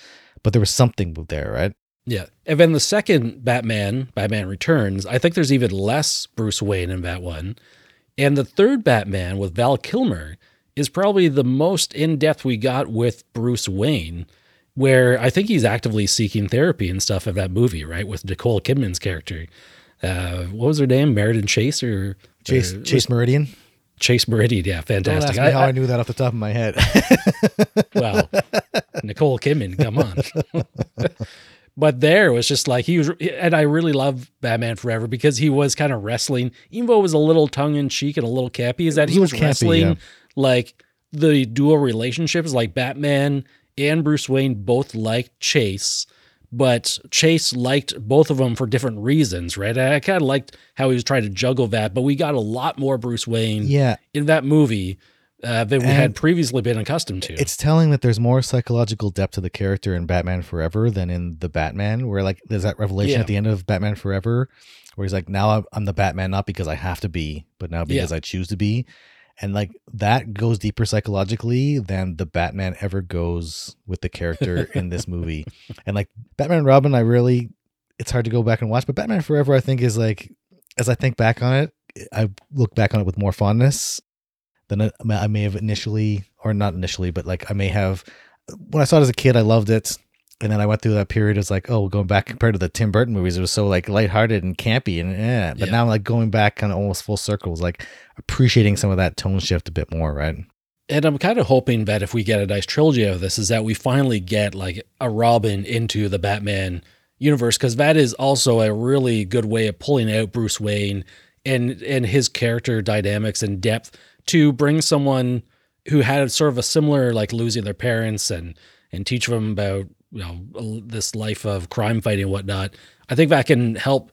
but there was something there, right? yeah. And then the second Batman, Batman Returns, I think there's even less Bruce Wayne in that one. And the third Batman with Val Kilmer is probably the most in depth we got with Bruce Wayne, where I think he's actively seeking therapy and stuff of that movie, right? With Nicole Kidman's character. Uh, what was her name? Meriden Chase or Chase or- Chase Meridian. Chase Meridian? Yeah, fantastic. I- how I- I knew that off the top of my head. *laughs* well, Nicole Kidman, come on. *laughs* but there was just like he was, and I really love Batman Forever because he was kind of wrestling, even though it was a little tongue in cheek and a little campy. Is that was he was campy, wrestling yeah. like the dual relationships, like Batman and Bruce Wayne both liked Chase. But Chase liked both of them for different reasons, right? I kind of liked how he was trying to juggle that, but we got a lot more Bruce Wayne yeah, in that movie uh, than we And had previously been accustomed to. it's telling that there's more psychological depth to the character in Batman Forever than in the Batman, where like there's that revelation Yeah. at the end of Batman Forever, where he's like, now I'm- I'm the Batman not because I have to be, but now because I choose to be, and like that goes deeper psychologically than the Batman ever goes with the character in this *laughs* movie, and like Batman and Robin, I really, it's hard to go back and watch, but Batman Forever, I think is like, as I think back on it, I look back on it with more fondness than I I may have initially, or not initially, but like I may have. When I saw it as a kid, I loved it, and then I went through that period. It's like, oh, going back compared to the Tim Burton movies, it was so like lighthearted and campy, and yeah. But Yeah. now, like going back, kind of almost full circle, is like appreciating some of that tone shift a bit more, right? And I'm kind of hoping that if we get a nice trilogy of this, is that we finally get like a Robin into the Batman universe, because that is also a really good way of pulling out Bruce Wayne and and his character dynamics and depth to bring someone who had sort of a similar like losing their parents and and teach them about you know this life of crime fighting and whatnot. I think that can help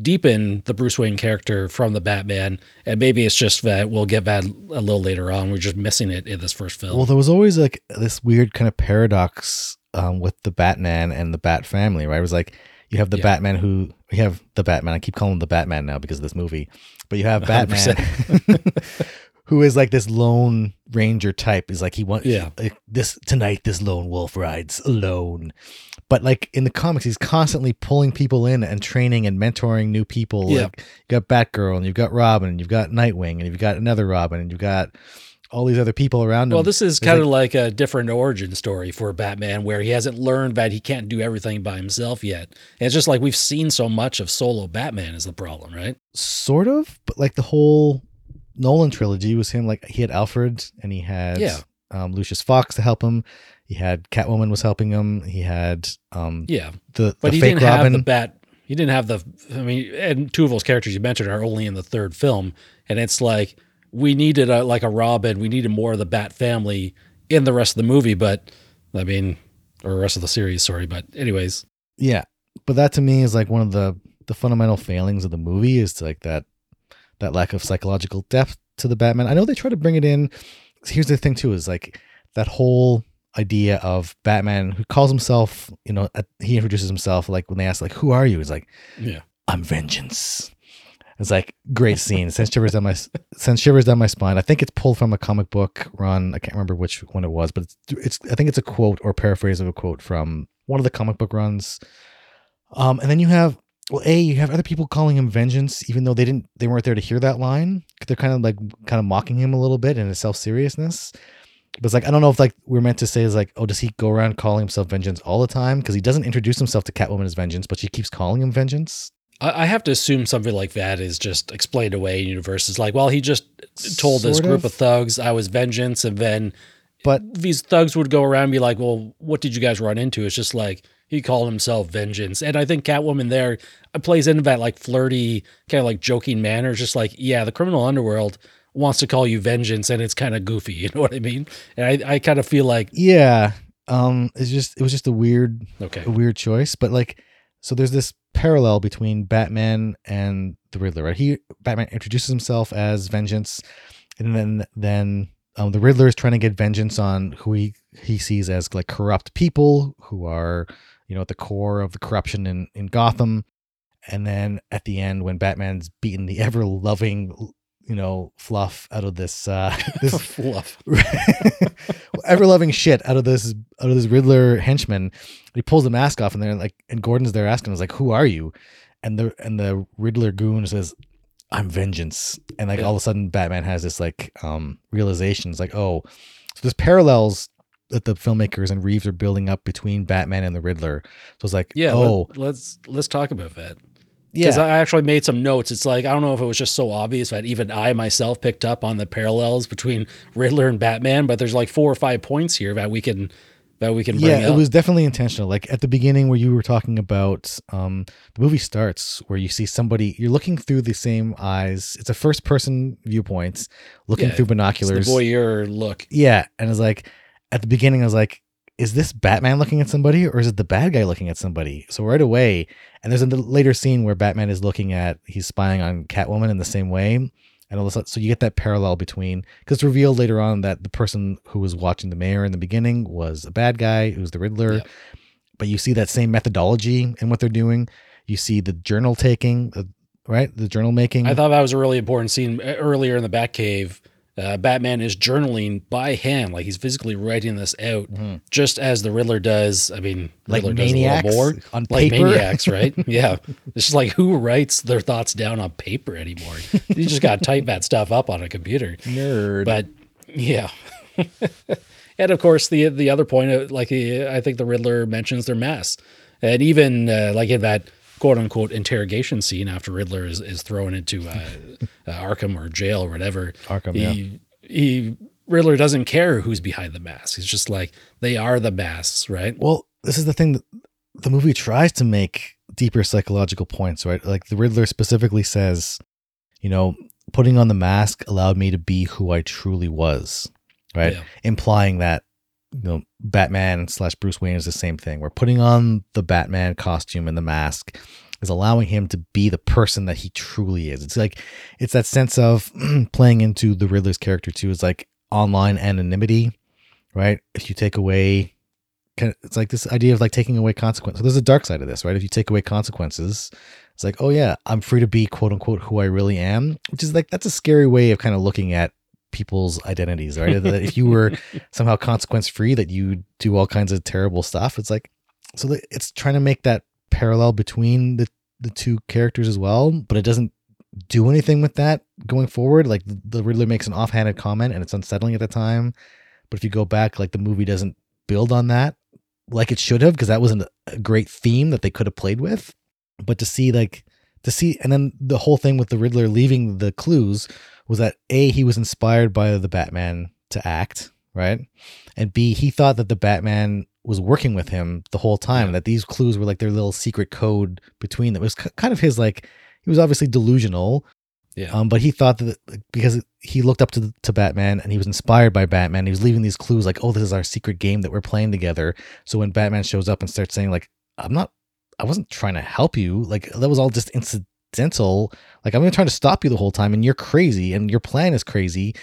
deepen the Bruce Wayne character from the Batman, and maybe it's just that we'll get that a little later on. We're just missing it in this first film. Well, there was always like this weird kind of paradox um, with the Batman and the Bat family, right? It was like you have the Yeah. Batman who we have the Batman. I keep calling him the Batman now because of this movie, but you have *laughs* Batman *laughs* who is like this lone ranger type. Is like he wants Yeah. like this tonight. This lone wolf rides alone. But like in the comics, he's constantly pulling people in and training and mentoring new people. Yeah. Like you got Batgirl and you've got Robin and you've got Nightwing and you've got another Robin and you've got all these other people around him. Well, this is kind of like a different origin story for Batman where he hasn't learned that he can't do everything by himself yet. And it's just like we've seen so much of solo Batman is the problem, right? sort of, but like the whole Nolan trilogy was him. Like he had Alfred and he had Yeah. um, Lucius Fox to help him. He had Catwoman was helping him. He had um, Yeah. the, But the he didn't Robin. have the bat. He didn't have the. I mean, and two of those characters you mentioned are only in the third film, and it's like we needed a like a Robin. We needed more of the Bat family in the rest of the movie, but I mean, or rest of the series. Sorry, but anyways, Yeah, but that to me is like one of the the fundamental failings of the movie is like that that lack of psychological depth to the Batman. I know they try to bring it in. Here's the thing too: is like that whole idea of Batman who calls himself, you know, he introduces himself like when they ask like, "Who are you?" He's like, yeah, "I'm vengeance." It's like great scene. Sends shivers down my sends shivers down my spine. I think it's pulled from a comic book run. I can't remember which one it was, but it's, it's I think it's a quote or paraphrase of a quote from one of the comic book runs. Um, and then you have well, a you have other people calling him vengeance, even though they didn't they weren't there to hear that line. They're kind of like kind of mocking him a little bit in his self seriousness. But it's like I don't know if like we're meant to say is like oh does he go around calling himself vengeance all the time because he doesn't introduce himself to Catwoman as vengeance, but she keeps calling him vengeance. I, have to assume something like that is just explained away in universe. It's like, well, he just told this group of. of thugs I was vengeance, and then But these thugs would go around and be like, well, what did you guys run into? It's just like he called himself vengeance. And I think Catwoman there uh, plays into that like flirty, kind of like joking manner. It's just like, yeah, the criminal underworld wants to call you vengeance and it's kind of goofy. *laughs* You know what I mean? And I, I kind of feel like, yeah, um, it's just it was just a weird okay, a weird choice. But like, so there's this parallel between Batman and the Riddler, right? He Batman introduces himself as Vengeance, and then then um, the Riddler is trying to get vengeance on who he he sees as like corrupt people who are you know at the core of the corruption in in Gotham. And then at the end, when Batman's beaten the *laughs* ever loving you know fluff out of this uh *laughs* this fluff. *laughs* ever loving shit out of this out of this Riddler henchman. He pulls the mask off and they're like and Gordon's there asking us like, Who are you? And the and the Riddler goon says, I'm vengeance. And like Yeah. all of a sudden Batman has this like um realization. It's like, oh, so this parallels that the filmmakers and Reeves are building up between Batman and the Riddler. So it's like, Yeah. oh, Let, let's let's talk about that. Because yeah. I actually made some notes. It's like I don't know if it was just so obvious that even I myself picked up on the parallels between Riddler and Batman, but there's like four or five points here that we can that we can bring yeah, up. it was definitely intentional. Like at the beginning where you were talking about um the movie starts where you see somebody you're looking through the same eyes. It's a first person viewpoint, looking Yeah, through It's the binoculars. voyeur look. Yeah, and it's like at the beginning I was like is this Batman looking at somebody or is it the bad guy looking at somebody? So right away, and there's a later scene where Batman is looking at he's spying on Catwoman in the same way. And all of a sudden, so you get that parallel between because it's revealed later on that the person who was watching the mayor in the beginning was a bad guy, who's the Riddler. Yep. But you see that same methodology in what they're doing. You see the journal taking, right? The journal making. I thought that was a really important scene Uh, earlier in the Batcave. Uh, Batman is journaling by hand, like he's physically writing this out, Mhm. just as the Riddler does. I mean, like Riddler does a maniacs little more. on like paper. maniacs, right? *laughs* yeah. It's just like who writes their thoughts down on paper anymore? you just got to type that stuff up on a computer. Nerd. But yeah. *laughs* and of course, the the other point, uh, like uh, I think the Riddler mentions their masks, and even uh, like in that quote unquote interrogation scene after Riddler is, is thrown into uh, *laughs* uh, Arkham or jail or whatever. Arkham, he, he Riddler doesn't care who's behind the mask. He's just like they are the masks, right? Well, this is the thing that the movie tries to make deeper psychological points, right? Like the Riddler specifically says, you know, putting on the mask allowed me to be who I truly was, right? Yeah. Implying that, you know, Batman slash Bruce Wayne is the same thing. Where putting on the Batman costume and the mask is allowing him to be the person that he truly is. It's like, it's that sense of *clears throat* playing into the Riddler's character too, is like online anonymity, right? If you take away it's like this idea of like taking away consequences. So there's a dark side of this, right? If you take away consequences, it's like, oh yeah, I'm free to be quote unquote who I really am, which is like that's a scary way of kind of looking at people's identities, right? that if you were *laughs* somehow consequence free, that you do all kinds of terrible stuff, it's like so it's trying to make that parallel between the the two characters as well, but it doesn't do anything with that going forward. Like the Riddler makes an offhanded comment and it's unsettling at the time, but if you go back, like the movie doesn't build on that like it should have because that wasn't a great theme that they could have played with. But to see like to see and then the whole thing with the Riddler leaving the clues was that A, he was inspired by the Batman to act, right? And B, he thought that the Batman was working with him the whole time, yeah. that these clues were like their little secret code between them. It was kind of his like he was obviously delusional. Yeah. Um, but he thought that because he looked up to to Batman and he was inspired by Batman, he was leaving these clues like, "Oh, this is our secret game that we're playing together." So when Batman shows up and starts saying like, "I'm not I wasn't trying to help you. Like that was all just incidental. Like I'm trying to try to stop you the whole time, and you're crazy, and your plan is crazy."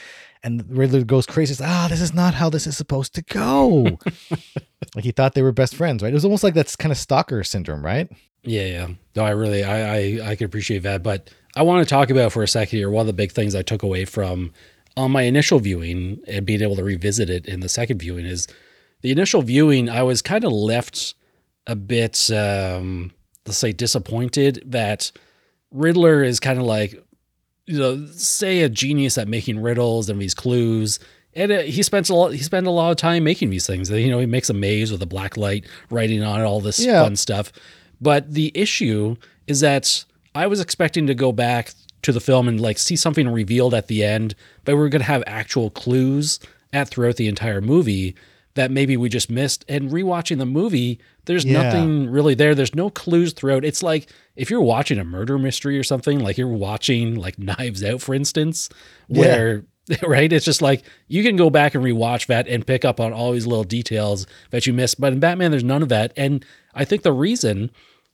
And Riddler goes crazy. Says, "Ah, this is not how this is supposed to go." *laughs* like he thought they were best friends, right? It was almost like that's kind of stalker syndrome, right? Yeah, yeah. No, I really, I, I, I could appreciate that, but I want to talk about for a second here. One of the big things I took away from on my initial viewing and being able to revisit it in the second viewing is the initial viewing. I was kind of left a bit, um, let's say, disappointed that Riddler is kind of like, you know, say a genius at making riddles and these clues. And uh, he spends a lot. He spent a lot of time making these things. You know, he makes a maze with a black light, writing on it, all this yeah. fun stuff. But the issue is that I was expecting to go back to the film and like see something revealed at the end, but we are going to have actual clues at throughout the entire movie that maybe we just missed. And rewatching the movie, there's yeah. nothing really there. There's no clues throughout. It's like if you're watching a murder mystery or something, like you're watching like Knives Out, for instance, where yeah. *laughs* right, it's just like you can go back and rewatch that and pick up on all these little details that you missed. But in Batman, there's none of that. And I think the reason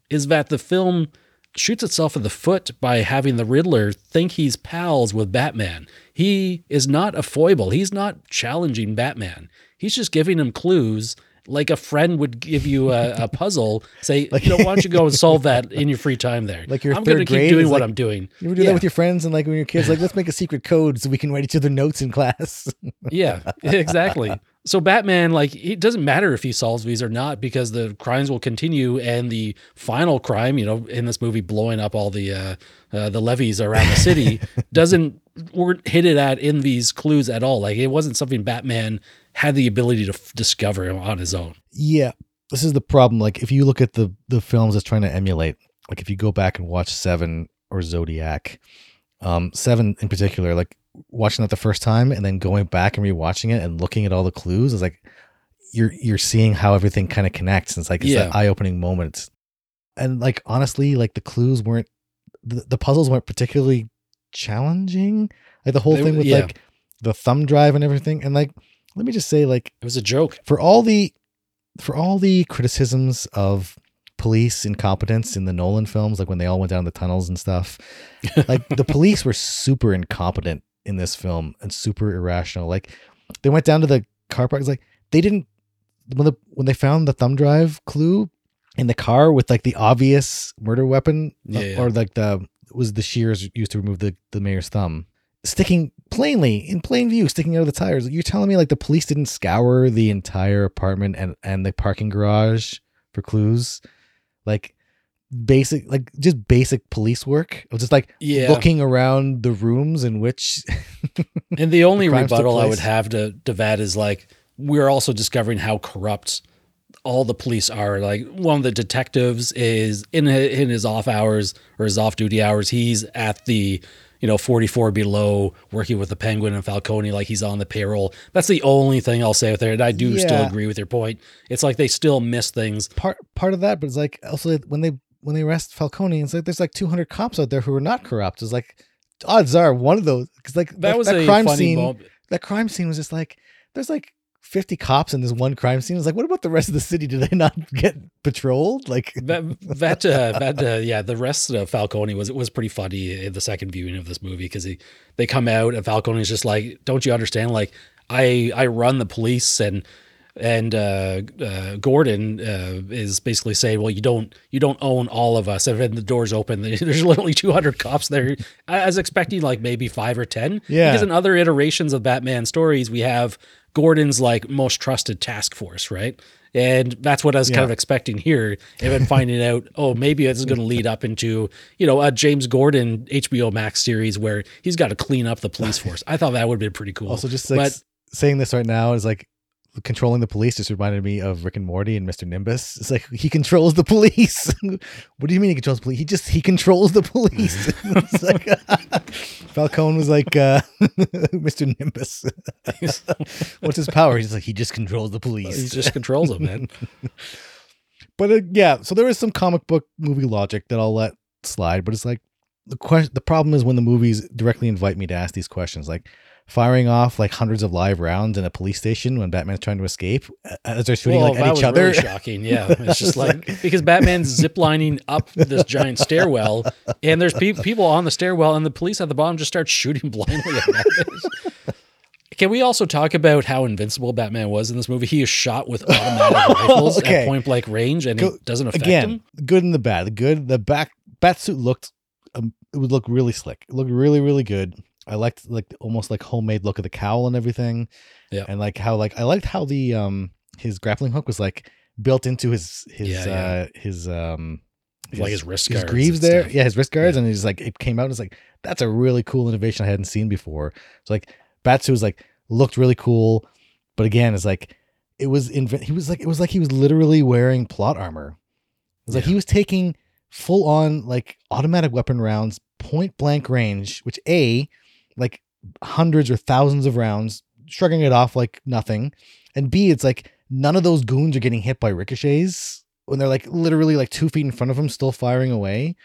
is that the film shoots itself in the foot by having the Riddler think he's pals with Batman. He is not a foible. He's not challenging Batman. He's just giving him clues like a friend would give you a, a puzzle. Say, like, *laughs* you know, why don't you go and solve that in your free time there? Like your I'm going to keep doing what like, I'm doing. You ever do yeah. that with your friends and like when your kids like, let's make a secret code so we can write each other notes in class. yeah, *laughs* exactly. So Batman, like, it doesn't matter if he solves these or not because the crimes will continue, and the final crime, you know, in this movie, blowing up all the uh, uh, the levees around the city, *laughs* doesn't weren't hinted at in these clues at all. Like, it wasn't something Batman had the ability to f- discover on his own. Yeah, this is the problem. Like, if you look at the the films it's trying to emulate, like if you go back and watch Seven or Zodiac, um, Seven in particular, like watching that the first time and then going back and rewatching it and looking at all the clues is like you're you're seeing how everything kind of connects. And it's like it's yeah. that eye opening moment. And like honestly, like the clues weren't the, the puzzles weren't particularly challenging. Like the whole they, thing with yeah. like the thumb drive and everything. And like let me just say, like it was a joke. For all the for all the criticisms of police incompetence in the Nolan films, like when they all went down the tunnels and stuff. *laughs* like the police were super incompetent in this film and super irrational. Like they went down to the car park. It's like they didn't when the when they found the thumb drive clue in the car with like the obvious murder weapon yeah, uh, yeah. or like the was the shears used to remove the the mayor's thumb sticking plainly in plain view sticking out of the tires you're telling me like the police didn't scour the entire apartment and and the parking garage for clues like basic like just basic police work of just like yeah. looking around the rooms in which *laughs* and the only *laughs* the rebuttal i would have to, to that is like we're also discovering how corrupt all the police are. Like one of the detectives is in in his off hours or his off duty hours he's at the you know 44 below working with the penguin and falcone like he's on the payroll. That's the only thing i'll say with there and i do yeah. still agree with your point. It's like they still miss things. Part part of that but it's like also when they when they arrest Falcone, it's like there's like 200 cops out there who are not corrupt. It's like odds are one of those because like that, that was that crime scene. Moment. That crime scene was just like there's like 50 cops in this one crime scene. It's like, what about the rest of the city? Do they not *laughs* get patrolled? Like that, *laughs* that, uh, that uh, yeah, the rest of Falcone was it was pretty funny in the second viewing of this movie because he they come out and Falcone is just like, don't you understand? Like I I run the police and and uh, uh, Gordon uh, is basically saying, "Well, you don't you don't own all of us." And then the doors open, *laughs* there's literally 200 cops there. I was expecting like maybe five or ten. Yeah. Because in other iterations of Batman stories, we have Gordon's like most trusted task force, right? And that's what I was kind of expecting here. And then finding *laughs* out, oh, maybe this is going to lead up into, you know, a James Gordon HBO Max series where he's got to clean up the police *laughs* force. I thought that would have been pretty cool. Also, just like but saying this right now is like controlling the police just reminded me of Rick and Morty and Mr. Nimbus. It's like he controls the police. *laughs* what do you mean he controls the police? He just he controls the police. *laughs* *laughs* it's like Falcone was like uh, Mr. Nimbus. What's his power? He's like he just controls the police. he just controls them, man. But uh, yeah, so there is some comic book movie logic that I'll let slide, but it's like the question. The problem is when the movies directly invite me to ask these questions, like firing off like hundreds of live rounds in a police station when Batman's trying to escape uh, as they're shooting Well, like at each other. really shocking. Yeah, *laughs* it's just like, because Batman's ziplining up this giant stairwell, and there's pe- people on the stairwell, and the police at the bottom just start shooting *laughs* blindly at Batman. Can we also talk about how invincible Batman was in this movie? He is shot with automatic *laughs* rifles Okay. at point blank range, and Go- it doesn't affect Again, him. good and the bad. The good, the back bat suit looked, um, it would look really slick. It looked really, really good. I liked like almost like homemade look of the cowl and everything. Yeah. and like how like I liked how the um his grappling hook was like built into his his Yeah, yeah. uh his um Like his wrist his greaves there. stuff. Yeah, his wrist guards, Yeah. and he's like it came out. and It's like that's a really cool innovation I hadn't seen before. So like Batsu was like looked really cool, but again, it's like it was inv- he was like it was like he was literally wearing plot armor. It was like he was taking full on like automatic weapon rounds, point blank range, which a like hundreds or thousands of rounds, shrugging it off like nothing, and b it's like none of those goons are getting hit by ricochets when they're like literally like two feet in front of them, still firing away.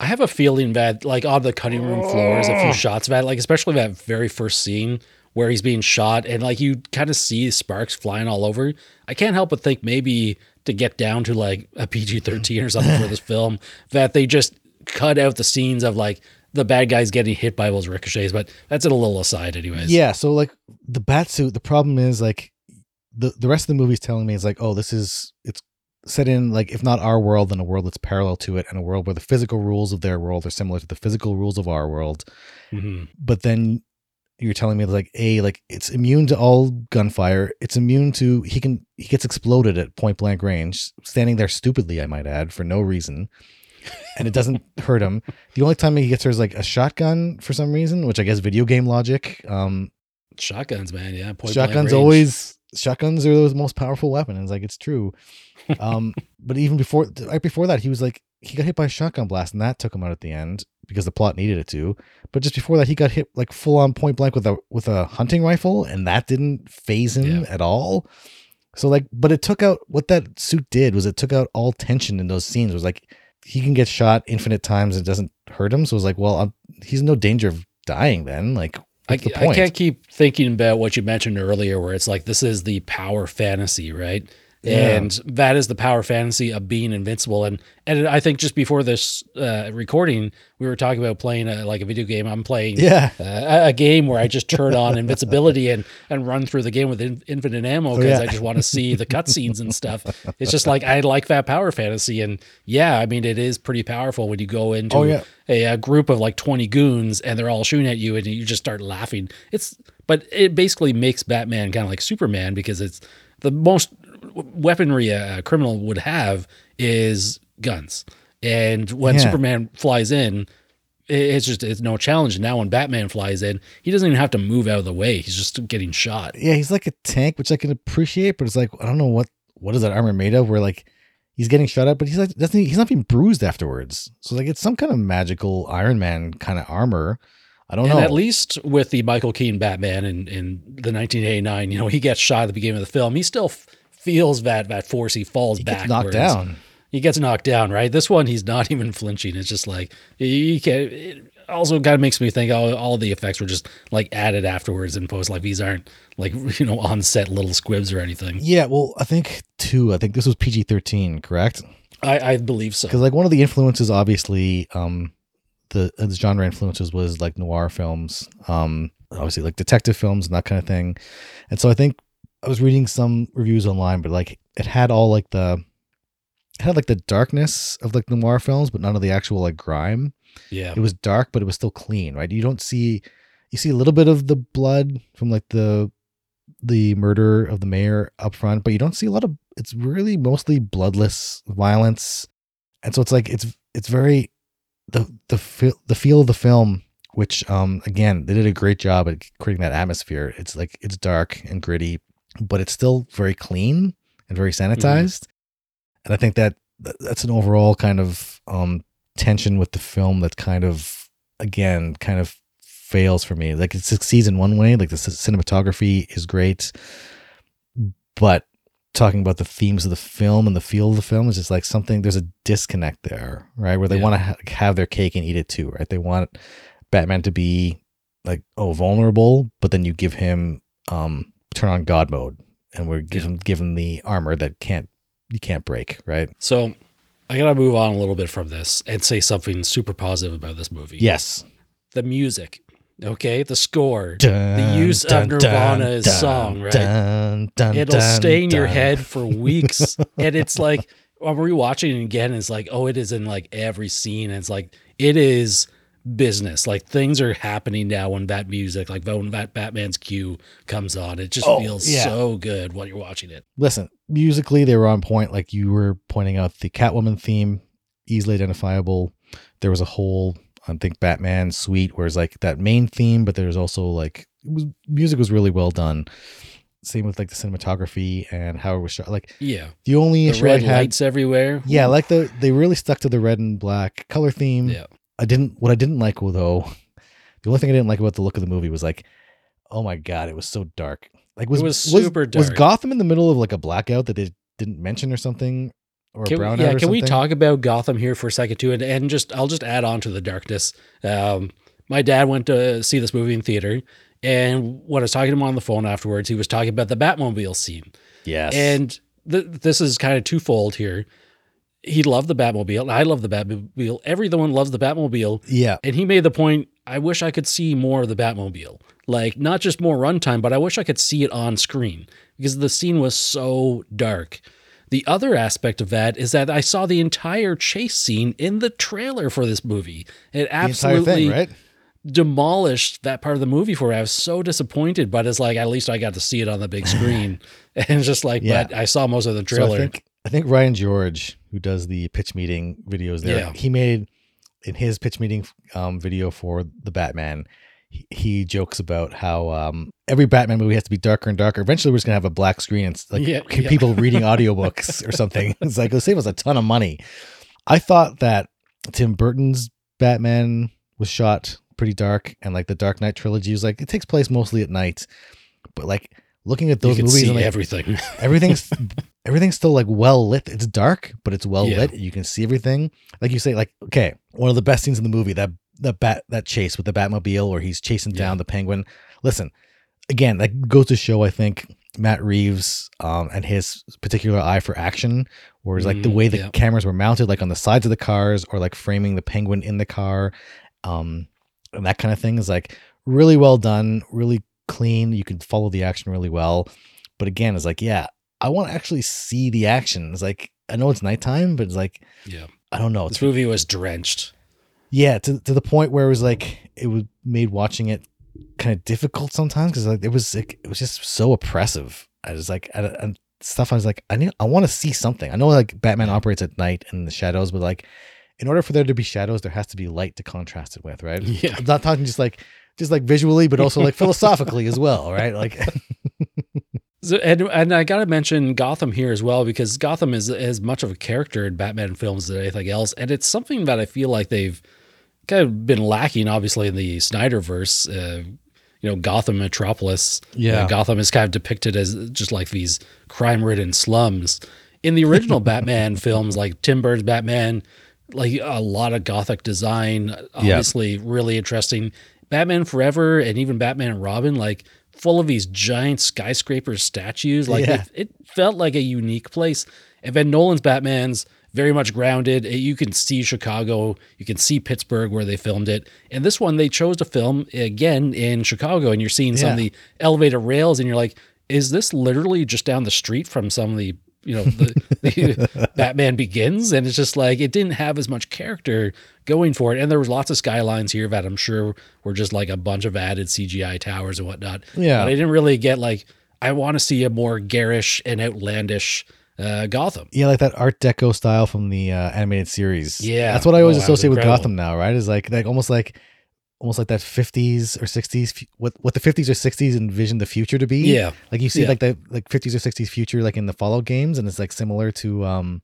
I have a feeling that, like, on the cutting room floors, a few Oh. shots of that, like, especially that very first scene where he's being shot and, like, you kind of see sparks flying all over. I can't help but think maybe to get down to, like, a PG 13 or something for this *laughs* film, that they just cut out the scenes of, like, the bad guys getting hit by those ricochets. But that's a little aside, anyways. Yeah, so like the bat suit, the problem is like the the rest of the movie's telling me is like, oh, this is it's set in like if not our world, then a world that's parallel to it, and a world where the physical rules of their world are similar to the physical rules of our world. Mhm. But then you're telling me like a like it's immune to all gunfire. It's immune to he can he gets exploded at point blank range, standing there stupidly, I might add, for no reason. And it doesn't hurt him. The only time he gets her is like a shotgun for some reason, which I guess video game logic. Um, Shotguns, man. Yeah. Point shotguns always shotguns are the most powerful weapon. It's like it's true. Um, *laughs* but even before right before that, he was like he got hit by a shotgun blast, and that took him out at the end because the plot needed it to. But just before that, he got hit like full on point blank with a with a hunting rifle, and that didn't phase him Yeah. at all. So like, but it took out what that suit did was it took out all tension in those scenes. It was like he can get shot infinite times; and it doesn't hurt him. So it's like, well, I'm, he's in no danger of dying then. Like, I, I can't keep thinking about what you mentioned earlier, where it's like this is the power fantasy, right? Yeah. And that is the power fantasy of being invincible. And and I think just before this uh, recording, we were talking about playing a, like a video game. I'm playing Yeah. uh, a- game where I just turn on invincibility and and run through the game with in, infinite ammo because Oh, yeah. I just want to see the cutscenes and stuff. It's just like I like that power fantasy, and yeah, I mean it is pretty powerful when you go into Oh, yeah. a, a group of like 20 goons and they're all shooting at you and you just start laughing. It's but it basically makes Batman kind of like Superman because it's the most weaponry a criminal would have is guns. And when Yeah. Superman flies in, it's just it's no challenge. Now when Batman flies in, he doesn't even have to move out of the way. He's just getting shot. yeah, he's like a tank, which I can appreciate, but it's like I don't know what what is that armor made of? Where like he's getting shot at, but he's like doesn't he, he's not being bruised afterwards. So like it's some kind of magical Iron Man kind of armor. I don't And know. at least with the Michael Keaton Batman in, in the 1989, you know, he gets shot at the beginning of the film. He still f- feels that that force. He falls he back. gets knocked down. He gets knocked down, right? This one, he's not *laughs* even flinching. It's just like he can. It also kind of makes me think all, all the effects were just like added afterwards and post. Like these aren't like *laughs* you know on set little squibs or anything. Yeah, well, I think two. I think this was PG thirteen, correct? I, I believe so. Because like one of the influences, obviously, um, the, uh, the genre influences was like noir films, um, obviously like detective films and that kind of thing. And so I think I was reading some reviews online, but like it had all like the it had like the darkness of like noir films, but none of the actual like grime. Yeah, It was dark, but it was still clean, right? You don't see you see a little bit of the blood from like the the murder of the mayor up front, but you don't see a lot of. It's really mostly bloodless violence, and so it's like it's it's very the the feel the feel of the film. Which um again they did a great job at creating that atmosphere. It's like it's dark and gritty, but it's still very clean and very sanitized. And I think that that- that's an overall kind of um tension with the film that kind of again kind of fails for me. Like it succeeds in one way, like the cinematography is great, but talking about the themes of the film and the feel of the film is just like something there's a disconnect there, right? Where they Yeah. want to ha- have their cake and eat it too, right? They want Batman to be like oh vulnerable, but then you give him um turn on God mode and we're given him the armor that can't you can't break, right? So I gotta move on a little bit from this and say something super positive about this movie. Yes. The music. Okay, the score. Dun, use of Nirvana's dun, song, right? dun, dun, It'll dun, stay in your head for weeks. *laughs* and it's like I'm rewatching it again, it's like, oh, it is in like every scene. And it's like it is business. Like things are happening now when that music, like when that Batman's cue comes on. It just Oh, feels yeah. so good while you're watching it. Listen, musically they were on point. Like you were pointing out, the Catwoman theme easily identifiable. There was a whole, I think, Batman suite, where it's like that main theme, but there's also like it was, music was really well done. Same with like the cinematography and how it was shot. Like Yeah. the only The red had, lights everywhere. yeah, like the they really stuck to the red and black color theme. Yeah. I didn't. What I didn't like though, *laughs* the only thing I didn't like about the look of the movie was like, oh my god, it was so dark. Like was was super Was dark. Gotham in the middle of like a blackout that they didn't mention or something, or Can, a brownout? yeah, can we talk about Gotham here for a second too? And, and just I'll just add on to the darkness. Um, my dad went to see this movie in theater, and when I was talking to him on the phone afterwards, he was talking about the Batmobile scene. Yes, And th- this is kind of twofold here. He loved the Batmobile. I love the Batmobile. Everyone loves the Batmobile. yeah, And he made the point I wish I could see more of the Batmobile. Like, not just more runtime, but I wish I could see it on screen because the scene was so dark. The other aspect of that is that I saw the entire chase scene in the trailer for this movie. It absolutely thing, right? demolished that part of the movie for me. I was so disappointed, but it's like at least I got to see it on the big screen. *laughs* and just like, Yeah. but I saw most of the So trailer. Think I think Ryan George, who does the pitch meeting videos there, Yeah. he made in his pitch meeting um, video for the Batman. He, he jokes about how um, every Batman movie has to be darker and darker. Eventually, we're just gonna have a black screen and like Yeah, yeah. people *laughs* reading audiobooks or something. *laughs* It's like it'll save us a ton of money. I thought that Tim Burton's Batman was shot pretty dark, and like the Dark Knight trilogy was like it takes place mostly at night. But like looking at those movies, and like, everything. *laughs* everything's everything's still like well lit. It's dark, but it's well Yeah. lit. You can see everything. Like you say, like okay, one of the best scenes in the movie that that bat that chase with the Batmobile, where he's chasing Yeah. down the Penguin. Listen, again, that goes to show. I think Matt Reeves um, and his particular eye for action, whereas like the Mm, way the yeah. cameras were mounted, like on the sides of the cars, or like framing the Penguin in the car, um, and that kind of thing is like really well done, really clean. You can follow the action really well. But again, it's like, yeah, I want to actually see the action. It's like I know it's nighttime, but it's like yeah. I don't know. This It's movie was drenched. yeah, to to the point where it was like it was made watching it kind of difficult sometimes because like it was like it was just so oppressive. I was like and stuff. I was like I need I want to see something. I know like Batman operates at night in the shadows, but like in order for there to be shadows, there has to be light to contrast it with, right? *laughs* Yeah. I'm not talking just like just like visually, but also like *laughs* philosophically as well, right? Like *laughs* *laughs* So, and and I gotta mention Gotham here as well because Gotham is as much of a character in Batman films as anything else, and it's something that I feel like they've kind of been lacking, obviously in the Snyderverse. Uh, you know, Gotham Metropolis. Yeah. Uh, Gotham is kind of depicted as just like these crime-ridden slums. In the original Batman films, like Tim Burton's Batman, like a lot of gothic design, obviously really interesting. Batman Forever and even Batman and Robin, like full of these giant skyscraper statues. Like Yeah. it, it felt like a unique place. And then Nolan's Batman's very much grounded. You can see Chicago, you can see Pittsburgh where they filmed it. And this one they chose to film again in Chicago, and you're seeing some of the elevator rails, and you're like, is this literally just down the street from some of the you know the, *laughs* the *laughs* Batman Begins? And it's just like it didn't have as much character going for it. And there was lots of skylines here that I'm sure were just like a bunch of added CGI towers and whatnot. Yeah. but I didn't really get like. I want to see a more garish and outlandish uh, Gotham. Yeah, like that Art Deco style from the uh, animated series. Yeah. that's what I always Oh, associate with. Gotham now, right? Is like like almost like almost like that 50s or 60s what what the 50s or 60s envisioned the future to be. Yeah. Like you see Yeah. like the like 50s or 60s future like in the Fallout games and it's like similar to um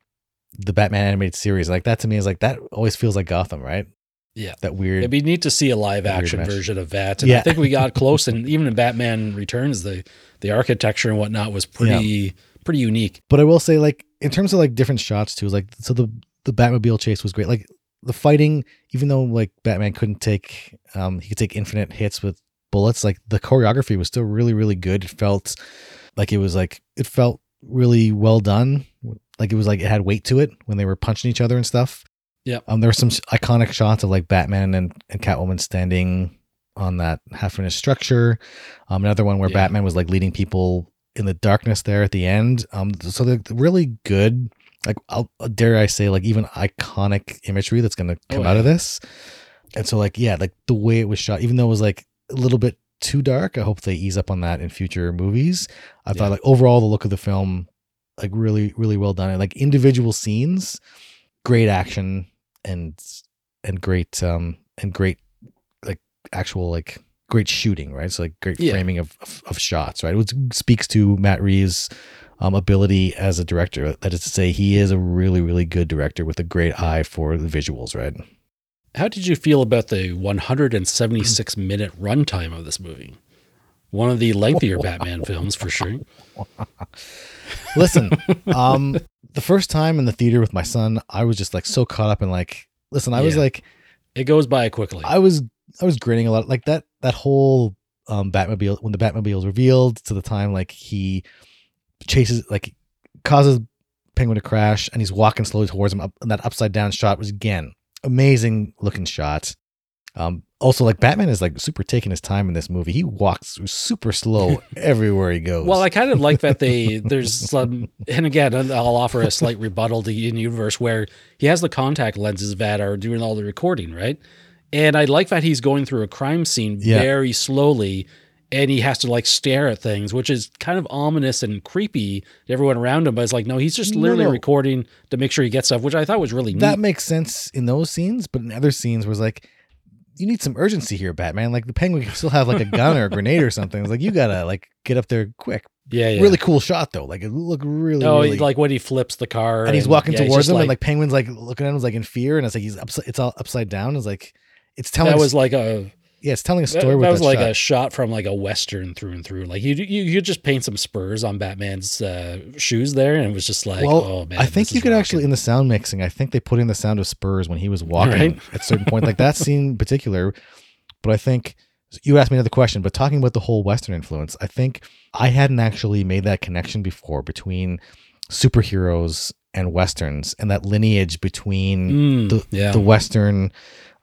the Batman animated series. Like that to me is like that always feels like Gotham, right? Yeah. That weird It'd be neat to see a live action version of that. And I think we got close. And *laughs* even in Batman Returns, the the architecture and whatnot was pretty pretty unique. But I will say, like, in terms of like different shots too, like so the the Batmobile chase was great. Like the fighting, even though like Batman couldn't take um he could take infinite hits with bullets, like the choreography was still really, really good. It felt like it was like it felt really well done. Like it was like it had weight to it when they were punching each other and stuff. Yeah. Um there were some iconic shots of like Batman and, and Catwoman standing on that half finished structure. Um another one where Yeah. Batman was like leading people in the darkness there at the end. Um, so they're really good. Like, I'll, dare I say, like even iconic imagery that's going to Oh, come out of this. And so, like, yeah, like the way it was shot, even though it was like a little bit too dark, I hope they ease up on that in future movies. I Yeah. thought, like, overall, the look of the film, like, really, really well done. And like individual scenes, great action and and great um and great like actual like great shooting, right? So like great Yeah. framing of, of of shots, right? Which speaks to Matt Reeves' um, ability as a director. That is to say, he is a really really good director with a great eye for the visuals, right? How did you feel about the 176 minute runtime of this movie? One of the lengthier *laughs* Batman films for sure. *laughs* Listen, um, the first time in the theater with my son, I was just like so caught up in like, listen, I was Yeah. like, It goes by quickly. I was I was grinning a lot. Like that that whole um Batmobile when the Batmobile is revealed to the time like he chases like causes Penguin to crash and he's walking slowly towards him up and that upside down shot was again amazing looking shot. Um also like Batman is like super taking his time in this movie. He walks super slow *laughs* everywhere he goes. Well, I kind of like that they *laughs* there's some, and again, I'll offer a slight rebuttal to in universe where he has the contact lenses that are doing all the recording, right? And I like that he's going through a crime scene Yeah. very slowly, and he has to like stare at things, which is kind of ominous and creepy to everyone around him. But it's like, no, he's just literally no. recording to make sure he gets stuff, which I thought was really that neat. makes sense in those scenes, but in other scenes was like you need some urgency here, Batman. Like the penguin can still have like a gun or a grenade or something. It's like you gotta like get up there quick. yeah, yeah. Really cool shot though. Like it looked really, Oh, really like when he flips the car, and he's walking yeah, towards just him, and like penguin's like looking at him, like in fear, and it's like he's upside, it's all upside down. It's like it's telling. that was like a yeah, it's telling a That, story. with that was like shot. a shot from like a western through and through. Like you, you, you just paint some spurs on Batman's uh, shoes there, and it was just like, well, oh man. I think you could actually in the sound mixing. I think they put in the sound of Spurs when he was walking Right. *laughs* at certain point, like that scene in particular. But I think you asked me another question. But talking about the whole Western influence, I think I hadn't actually made that connection before between superheroes and westerns and that lineage between Mm, the yeah, the Western,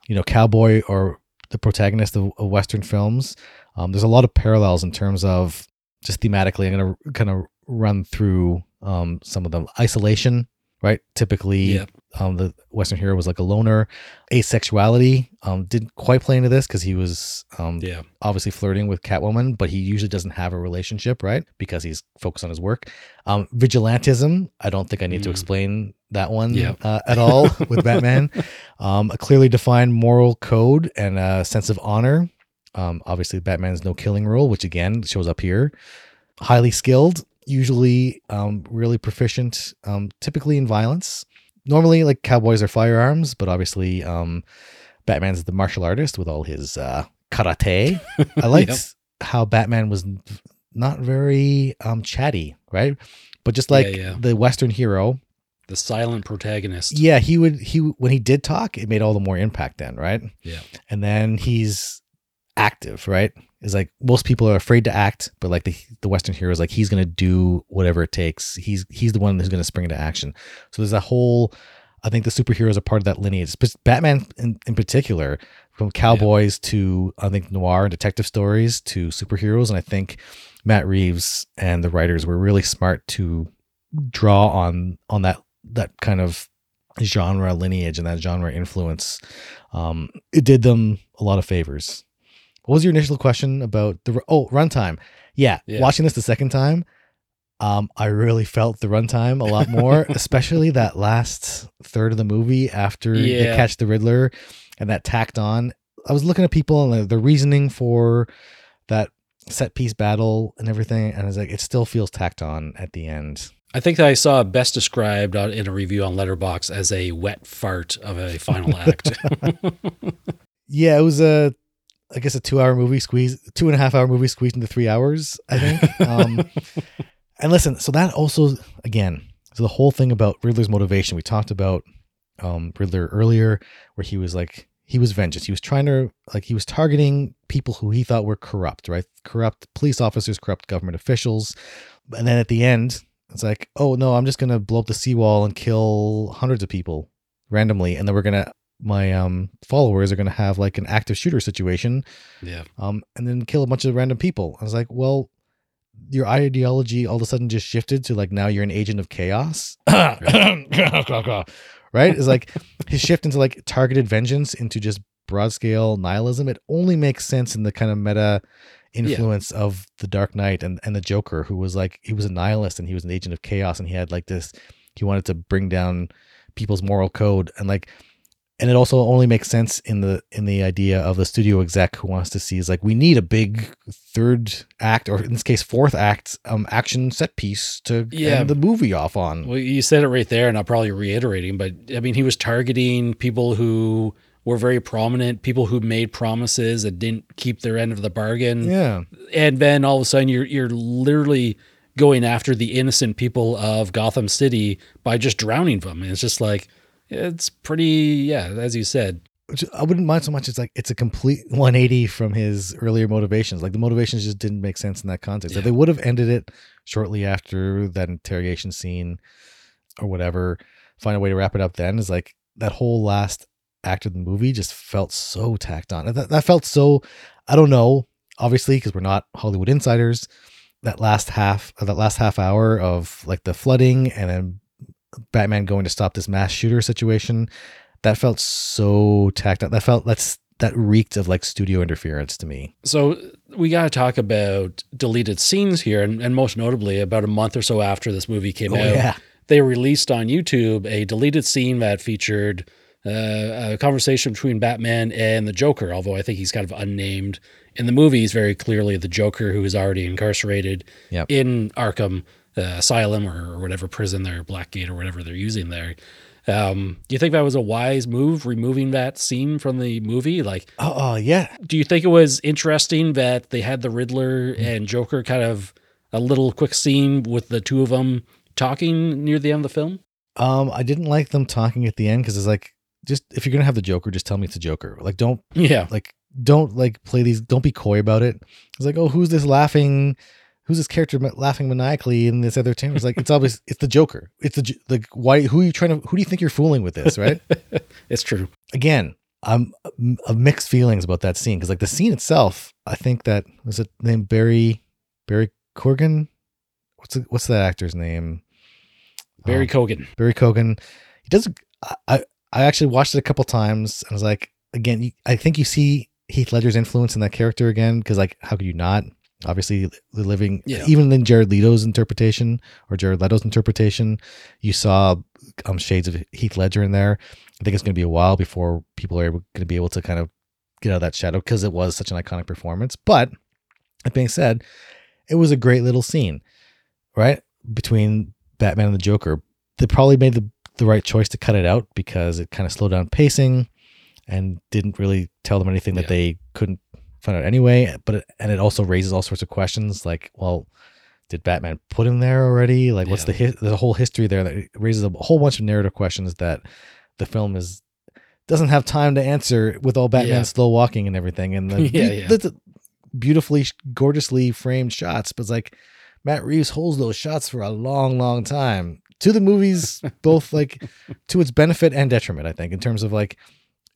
you know, cowboy or the protagonist of, of Western films. Um, there's a lot of parallels in terms of just thematically. I'm to kind of run through um, some of them. Isolation, right? Typically, um, the Western hero was like a loner. Asexuality um, didn't quite play into this because he was um, yeah, obviously flirting with Catwoman, but he usually doesn't have a relationship, right? Because he's focused on his work. Um, vigilantism, I don't think I need to Mm. explain that one Yeah. uh, at all *laughs* with Batman. Um, a clearly defined moral code and a sense of honor. Um, obviously, Batman's no killing rule, which again shows up here. Highly skilled, usually um, really proficient, um, typically in violence. Normally, like cowboys are firearms, but obviously, um, Batman's the martial artist with all his uh, karate. *laughs* I liked Yep. how Batman was not very um, chatty, right? But just like Yeah, yeah. the Western hero, the silent protagonist. yeah, he would he when he did talk, it made all the more impact then, right? Yeah. And then he's active, right? Is like most people are afraid to act, but like the the Western hero is like he's gonna do whatever it takes. He's he's the one who's gonna spring into action. So there's a whole I think the superheroes are part of that lineage. Batman in, in particular, from cowboys to I think noir and detective stories to superheroes. And I think Matt Reeves and the writers were really smart to draw on on that that kind of genre lineage and that genre influence. Um, it did them a lot of favors. What was your initial question about the oh runtime? Yeah, Yeah. watching this the second time, um, I really felt the runtime a lot more, *laughs* especially that last third of the movie after they catch the Riddler and that tacked on. I was looking at people and the, the reasoning for that set piece battle and everything, and I was like, it still feels tacked on at the end. I think that I saw best described in a review on Letterboxd as a wet fart of a final act. *laughs* Yeah, it was a, I guess a two-hour movie squeeze, two and a half hour movie squeezed into three hours. I think. Um, *laughs* and listen, so that also again, so the whole thing about Riddler's motivation. We talked about um, Riddler earlier, where he was like he was vengeance. He was trying to like he was targeting people who he thought were corrupt, right? Corrupt police officers, corrupt government officials. And then at the end, it's like, oh no, I'm just gonna blow up the seawall and kill hundreds of people randomly, and then we're gonna my um followers are gonna have like an active shooter situation yeah. um, and then kill a bunch of random people. I was like, well, your ideology all of a sudden just shifted to like now you're an agent of chaos, *coughs* right? It's like his shift into like targeted vengeance into just broad scale nihilism. It only makes sense in the kind of meta influence of the Dark Knight and and the Joker, who was like he was a nihilist and he was an agent of chaos, and he had like this. He wanted to bring down people's moral code and like and it also only makes sense in the in the idea of the studio exec who wants to see is like we need a big third act or in this case fourth act um action set piece to Yeah. end the movie off on Well, you said it right there, and I'll probably reiterating, but I mean, he was targeting people who were very prominent, people who made promises and didn't keep their end of the bargain. yeah and then all of a sudden you're you're literally going after the innocent people of Gotham City by just drowning them. And it's just like it's pretty yeah, as you said. I wouldn't mind so much. It's like it's a complete 180 from his earlier motivations. Like the motivations just didn't make sense in that context. Yeah. they would have ended it shortly after that interrogation scene or whatever, find a way to wrap it up then is like that whole last act of the movie just felt so tacked on. That, that felt so, I don't know, obviously, because we're not Hollywood insiders. That last half, that last half hour of like the flooding and then Batman going to stop this mass shooter situation that felt so tacked on. That felt that's that reeked of like studio interference to me. So we got to talk about deleted scenes here, and, and most notably, about a month or so after this movie came out, Oh, yeah. they released on YouTube a deleted scene that featured uh, a conversation between Batman and the Joker. Although I think he's kind of unnamed in the movie, he's very clearly the Joker who is already incarcerated Yep. in Arkham uh, Asylum or, or whatever prison there, Blackgate or whatever they're using there. Um, do you think that was a wise move, removing that scene from the movie? Like, Oh, oh yeah. do you think it was interesting that they had the Riddler and Joker kind of a little quick scene with the two of them talking near the end of the film? Um, I didn't like them talking at the end because it's like just if you're gonna have the Joker, just tell me it's a Joker. Like don't Yeah. like don't like play these. Don't be coy about it. It's like oh, who's this laughing? Who's this character laughing maniacally in this other team? It's like it's obvious *laughs* it's the Joker. It's the like why? Who are you trying to? Who do you think you're fooling with this? Right? *laughs* It's true. again, I'm of mixed feelings about that scene because like the scene itself, I think that was it named Barry Barry Corgan. What's the, what's that actor's name? Barry Um, Keoghan. Barry Keoghan. He does. I- I I actually watched it a couple times and I was like, again, I think you see Heath Ledger's influence in that character again because like, how could you not? Obviously, living Yeah. even in Jared Leto's interpretation or Jared Leto's interpretation, you saw um shades of Heath Ledger in there. I think it's going to be a while before people are going to be able to kind of get out of that shadow because it was such an iconic performance. But that being said, it was a great little scene, right? Between Batman and the Joker. They probably made the, the right choice to cut it out because it kind of slowed down pacing and didn't really tell them anything that Yeah. they couldn't find out anyway. But it, and it also raises all sorts of questions like, well, did Batman put him there already? Like, what's Yeah. the hi- the whole history there that raises a whole bunch of narrative questions that the film is doesn't have time to answer with all Batman Yeah. slow walking and everything and *laughs* the, Yeah, yeah. the- the beautifully gorgeously framed shots but it's like Matt Reeves holds those shots for a long long time to the movies *laughs* both like to its benefit and detriment I think in terms of like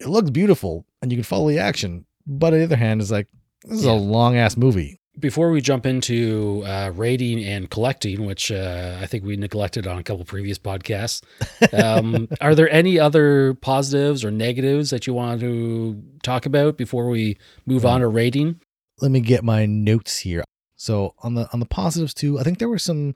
it looks beautiful and you can follow the action but on the other hand it's like this is Yeah. a long ass movie Before we jump into uh, rating and collecting, which uh, I think we neglected on a couple previous podcasts, *laughs* um, are there any other positives or negatives that you want to talk about before we move on to rating? let me get my notes here. So on the on the positives too, I think there were some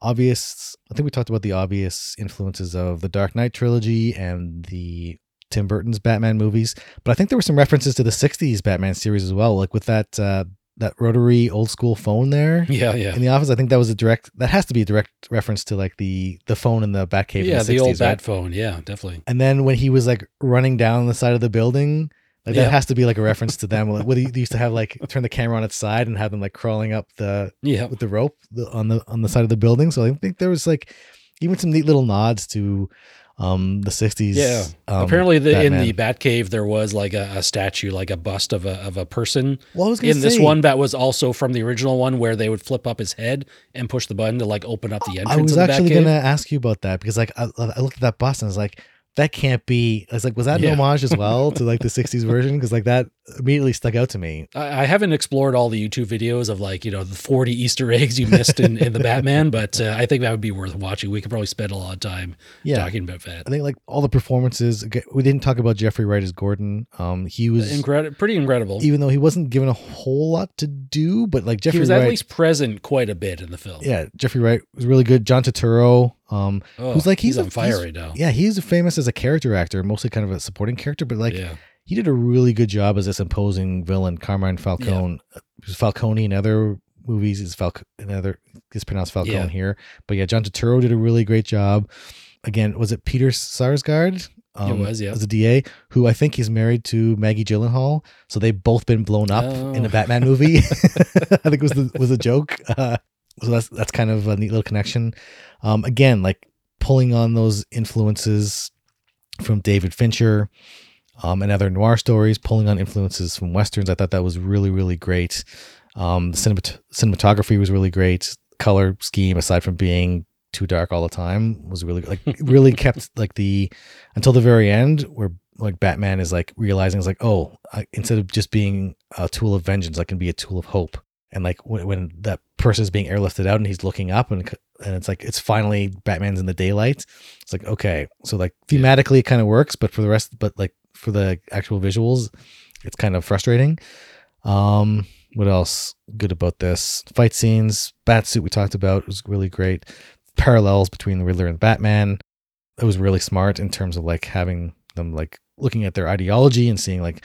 obvious. I think we talked about the obvious influences of the Dark Knight trilogy and the Tim Burton's Batman movies, but I think there were some references to the '60s Batman series as well, like with that uh, that rotary old school phone there *laughs* Yeah, yeah. in the office. I think that was a direct. That has to be a direct reference to like the the phone in the Batcave. yeah, in the, the, 60s, old right? bat phone. Yeah, definitely. And then when he was like running down the side of the building, like Yeah. that has to be like a reference to them. Like, what they used to have like turn the camera on its side and have them like crawling up the Yeah. with the rope on the on the side of the building. So I think there was like even some neat little nods to um the 60s. Yeah. um, Apparently, the, in the Batcave, there was like a, a statue, like a bust of a of a person. well, I was gonna In this one, that was also from the original one, where they would flip up his head and push the button to like open up the entrance. I was of the actually Batcave. gonna ask you about that because like I, I looked at that bust and I was like, that can't be. I was like, was that Yeah. an homage as well to like the *laughs* '60s version? Because like that immediately stuck out to me. I, I haven't explored all the YouTube videos of like you know the forty Easter eggs you missed in, in the Batman, but uh, I think that would be worth watching. We could probably spend a lot of time Yeah, talking about that. I think like all the performances. We didn't talk about Jeffrey Wright as Gordon. Um, he was Incredible, pretty incredible. even though he wasn't given a whole lot to do, but like he Jeffrey was Wright. at least present quite a bit in the film. yeah, Jeffrey Wright was really good. John Turturro, um, Oh, who's like he's, on a, fire he's- right now. Yeah, he's famous as a character actor, mostly kind of a supporting character, but like yeah, he did a really good job as this imposing villain, Carmine Falcone. Uh, He Falcone in other movies. Is Falc in other is pronounced Falcone Yeah. here, but yeah, John Turturro did a really great job. Again, was it Peter Sarsgaard? Um, was, yeah. as a DA, who I think he's married to Maggie Gyllenhaal. So they've both been blown up in Oh. a Batman movie. *laughs* I think was the was a joke. *laughs* Uh, so that's that's kind of a neat little connection. Um, again, like pulling on those influences from David Fincher um, and other noir stories, pulling on influences from westerns. I thought that was really really great. Um, the cinemat- cinematography was really great. Color scheme, aside from being too dark all the time, was really like really *laughs* kept like the until the very end where like Batman is like realizing it's like oh I, instead of just being a tool of vengeance, I can be a tool of hope. And like when, when that person is being airlifted out and he's looking up and and it's like it's finally Batman's in the daylight. It's like okay, so like thematically it kind of works, but for the rest, but like for the actual visuals, it's kind of frustrating. Um, what else good about this? Fight scenes, bat suit we talked about was really great. Parallels between the Riddler and Batman. It was really smart in terms of like having them like looking at their ideology and seeing like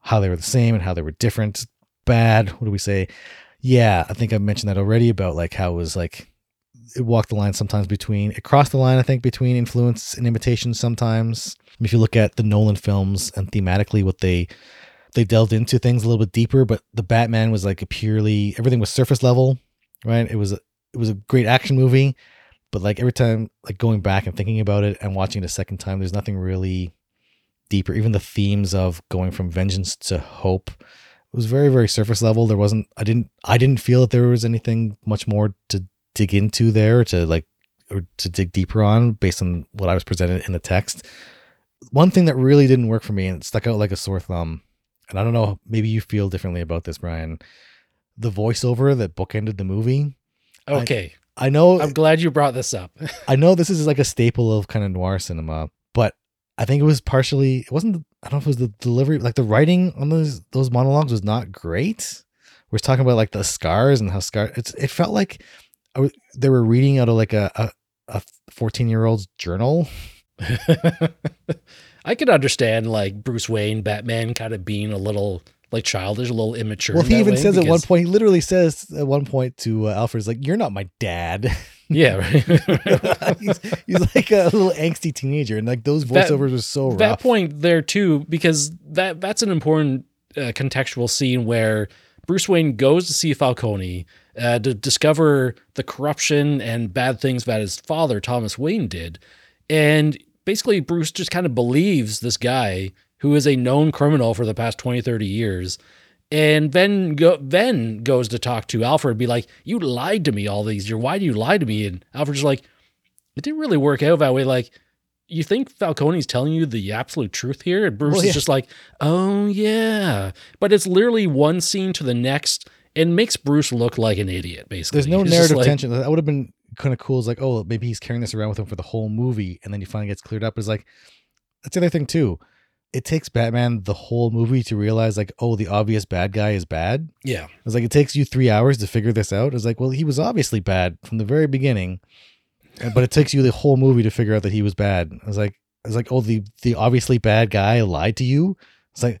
how they were the same and how they were different. Bad. What do we say? Yeah, I think I mentioned that already about like how it was like it walked the line sometimes between it crossed the line, I think, between influence and imitation sometimes. If you look at the Nolan films and thematically what they they delved into things a little bit deeper, but the Batman was like a purely everything was surface level, right? It was a, it was a great action movie, but like every time like going back and thinking about it and watching it a second time, there's nothing really deeper. Even the themes of going from vengeance to hope was very very surface level. There wasn't I didn't I didn't feel that there was anything much more to dig into there to like or to dig deeper on based on what I was presented in the text. One thing that really didn't work for me and it stuck out like a sore thumb, and I don't know, maybe you feel differently about this, Brian. The voiceover that bookended the movie. Okay, I know I'm glad you brought this up. *laughs* I know this is like a staple of kind of noir cinema, I think it was partially it wasn't I don't know if it was the delivery like the writing on those those monologues was not great. We're talking about like the scars and how scar it's it felt like was, they were reading out of like a a, a 14 year old's journal. *laughs* I could understand like Bruce Wayne, Batman, kind of being a little like childish, a little immature. Well, he even says at one point, he literally says at one point to uh, Alfred's like, "You're not my dad." *laughs* yeah, *laughs* right. *laughs* he's, he's like a little angsty teenager, and like those That- voiceovers are so rough. that point there too, because that that's an important uh, contextual scene where Bruce Wayne goes to see Falcone uh, to discover the corruption and bad things that his father Thomas Wayne did, and basically Bruce just kind of believes this guy who is a known criminal for the past 20 30 years and then go, then goes to talk to Alfred be like you lied to me all these years why do you lie to me and Alfred's like it didn't really work out that way like you think Falcone's telling you the absolute truth here? And Bruce Well, is just like, oh, yeah. But it's literally one scene to the next and makes Bruce look like an idiot, basically. There's no narrative like- tension. That would have been kind of cool. It's like, oh, maybe he's carrying this around with him for the whole movie, and then he finally gets cleared up. Is like, that's the other thing too. It takes Batman the whole movie to realize like, oh, the obvious bad guy is bad. Yeah. It's like it takes you three hours to figure this out. It's like, well, he was obviously bad from the very beginning, but it takes you the whole movie to figure out that he was bad. It's like it's like, oh, the the obviously bad guy lied to you. It's like,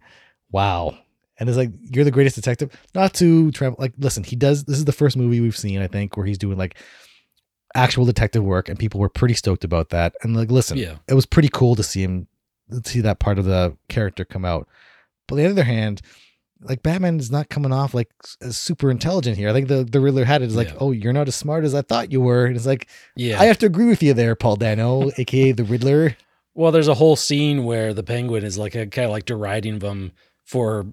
wow. And it's like you're the greatest detective. Not to travel. Like, listen, he does. This is the first movie we've seen, I think, where he's doing like actual detective work, and people were pretty stoked about that. And like, listen, Yeah. it was pretty cool to see him see that part of the character come out. But on the other hand, like Batman is not coming off like super intelligent here. I think the the Riddler had it. is like, Yeah. oh, you're not as smart as I thought you were. And it's like, Yeah. I have to agree with you there, Paul Dano, *laughs* aka the Riddler. well, there's a whole scene where the penguin is like a, kind of like deriding them for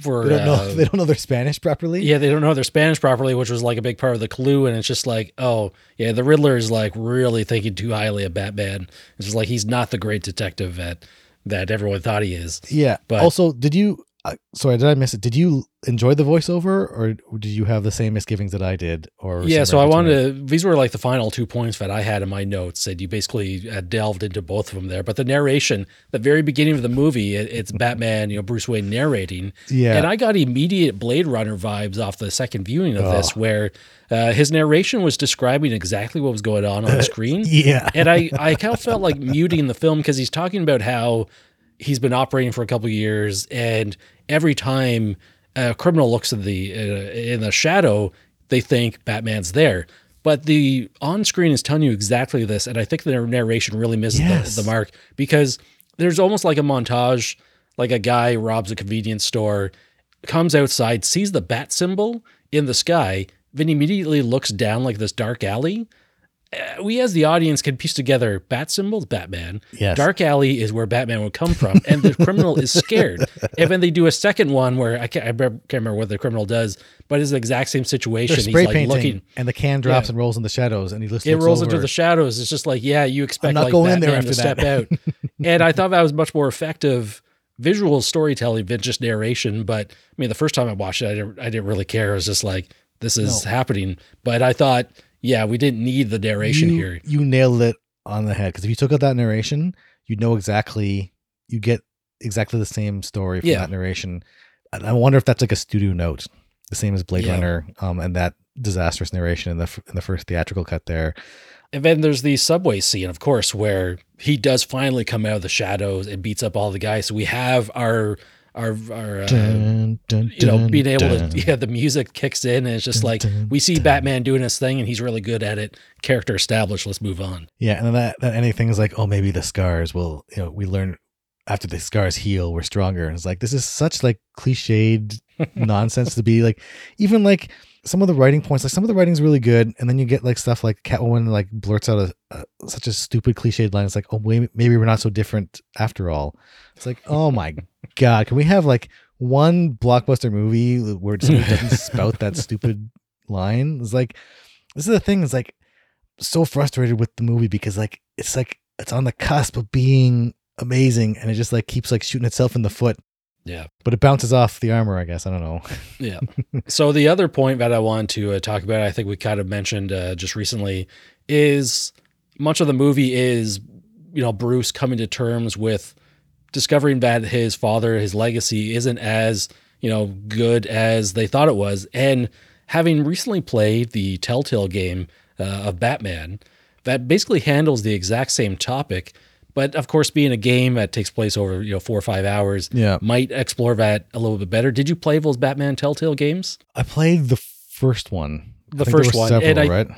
for They don't know uh, they don't know their Spanish properly. Yeah, they don't know their Spanish properly, which was like a big part of the clue. And it's just like, oh, yeah, the Riddler is like really thinking too highly of Batman. It's just like he's not the great detective that that everyone thought he is. Yeah. But- also, did you? Uh, sorry, did I miss it? Did you enjoy the voiceover, or did you have the same misgivings that I did? Or Yeah, so I wanted to. These were like the final two points that I had in my notes, and you basically uh, delved into both of them there. But the narration, the very beginning of the movie, it, it's Batman, you know, Bruce Wayne narrating, Yeah. and I got immediate Blade Runner vibes off the second viewing of this, Oh. where uh, his narration was describing exactly what was going on on the *laughs* screen. yeah. and I, I kind of felt like muting the film because he's talking about how he's been operating for a couple of years, and every time a criminal looks in the uh, in the shadow, they think Batman's there. But the on screen is telling you exactly this, and I think the narration really misses Yes. the, the mark because there's almost like a montage, like a guy robs a convenience store, comes outside, sees the bat symbol in the sky, then immediately looks down like this dark alley. Uh, we as the audience can piece together bat symbols, Batman. Yes. Dark alley is where Batman would come from, and the criminal is scared. *laughs* And then they do a second one where I can't, I remember- can't remember what the criminal does, but it's the exact same situation. They're He's spray like painting, looking. and the can drops Yeah. and rolls in the shadows, and he just It looks rolls over. into the shadows. It's just like, yeah, you expect not like Batman there to step out. *laughs* and I thought that was much more effective visual storytelling than just narration. But I mean, the first time I watched it, I didn't, I didn't really care. It was just like, this is happening. But I thought, yeah, we didn't need the narration you, here. You nailed it on the head because if you took out that narration, you'd know exactly you get exactly the same story from Yeah. that narration. And I wonder if that's like a studio note, the same as Blade Yeah. Runner, um, and that disastrous narration in the in the first theatrical cut there. And then there's the subway scene, of course, where he does finally come out of the shadows and beats up all the guys. So we have our our our uh, Dun, dun, you know being able dun. to yeah the music kicks in and it's just like we see. Batman doing his thing and he's really good at it. Character established. Let's move on. Yeah, and then that that anything is like, oh, maybe the scars will, you know, we learn after the scars heal, we're stronger. And it's like this is such like cliched nonsense to be like, even like some of the writing points, like some of the writing's really good, and then you get like stuff like Catwoman like blurts out a, a such a stupid cliched line. It's like, oh, wait, maybe we're not so different after all. It's like, oh my god, can we have like one blockbuster movie where it doesn't *laughs* spout that stupid line? It's like this is the thing. It's like so frustrated with the movie because like it's like it's on the cusp of being amazing and it just like keeps like shooting itself in the foot Yeah. but it bounces off the armor i guess i don't know *laughs* Yeah. so the other point that I want to uh, talk about, I think we kind of mentioned uh, just recently, is much of the movie is, you know, Bruce coming to terms with discovering that his father, his legacy isn't as, you know, good as they thought it was. And having recently played the Telltale game uh, of Batman, that basically handles the exact same topic. But of course, being a game that takes place over, you know, four or five hours, yeah might explore that a little bit better. Did you play those Batman Telltale games? i played the first one The first one, several, and I- right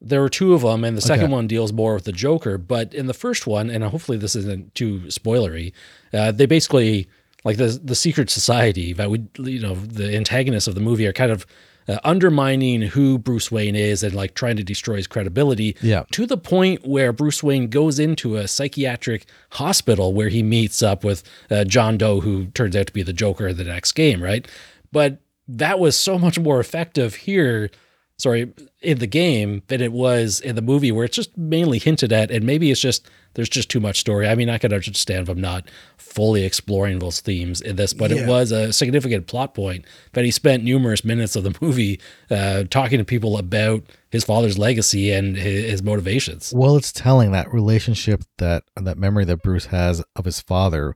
There were two of them, and the second Okay. one deals more with the Joker. But in the first one, and hopefully this isn't too spoilery, uh, they basically like the the secret society that we, you know, the antagonists of the movie are kind of uh, undermining who Bruce Wayne is and like trying to destroy his credibility. Yeah. To the point where Bruce Wayne goes into a psychiatric hospital where he meets up with uh, John Doe, who turns out to be the Joker in the next game, right? But that was so much more effective here sorry, in the game than it was in the movie, where it's just mainly hinted at, and maybe it's just there's just too much story. I mean, I can understand if I'm not fully exploring those themes in this, but Yeah. it was a significant plot point that he spent numerous minutes of the *laughs* movie uh, talking to people about his father's legacy and his, his motivations. well it's telling that relationship that that memory that bruce has of his father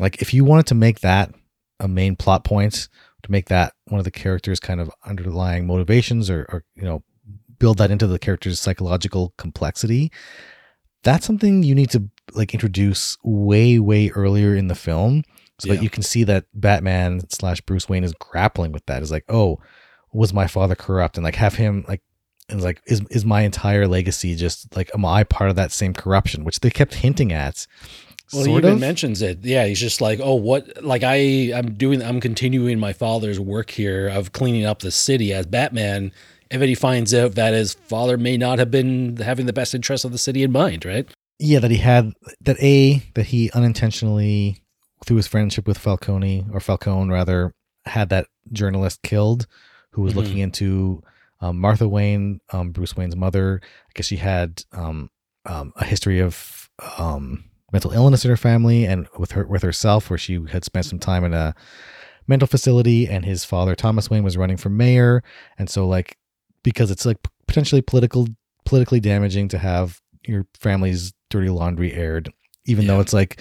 Like if you wanted to make that a main plot point, to make that one of the characters' kind of underlying motivations, or, or you know, build that into the character's psychological complexity, that's something you need to like introduce way way earlier in the film so Yeah. that you can see that batman slash bruce wayne is grappling with that. Is like oh was my father corrupt? And like have him like and like is is my entire legacy just like am i part of that same corruption? Which they kept hinting at Well, he even of mentions it. Yeah, he's just like, oh, what? Like I, I'm doing, I'm continuing my father's work here of cleaning up the city as Batman. And then he finds out that his father may not have been having the best interests of the city in mind, right? yeah that he had that a that he unintentionally through his friendship with falcone or falcone rather had that journalist killed who was Mhm. looking into um, martha wayne um, bruce wayne's mother i guess she had um, um, a history of um, mental illness in her family and with her with herself where she had spent some time in a mental facility and his father thomas wayne was running for mayor. And so like because it's like potentially political politically damaging to have your family's dirty laundry aired even though it's like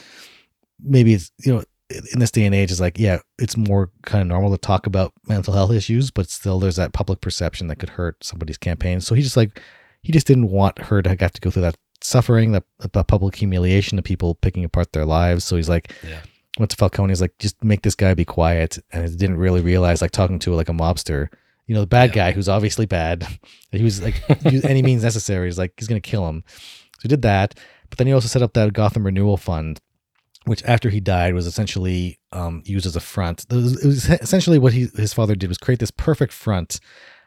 maybe it's you know in this day and age it's like yeah it's more kind of normal to talk about mental health issues but still there's that public perception that could hurt somebody's campaign. So he just like he just didn't want her to have to go through that suffering the, the public humiliation of people picking apart their lives so he's like Yeah. went to Falcone. He's like, just make this guy be quiet. And he didn't really realize, like talking to like a mobster, you know, the bad Yeah. guy who's obviously bad. *laughs* He was like, use any means necessary. He's like, he's gonna kill him. So he did that. But then he also set up that Gotham Renewal Fund, which after he died was essentially um, used as a front. It was, it was essentially what he his father did was create this perfect front.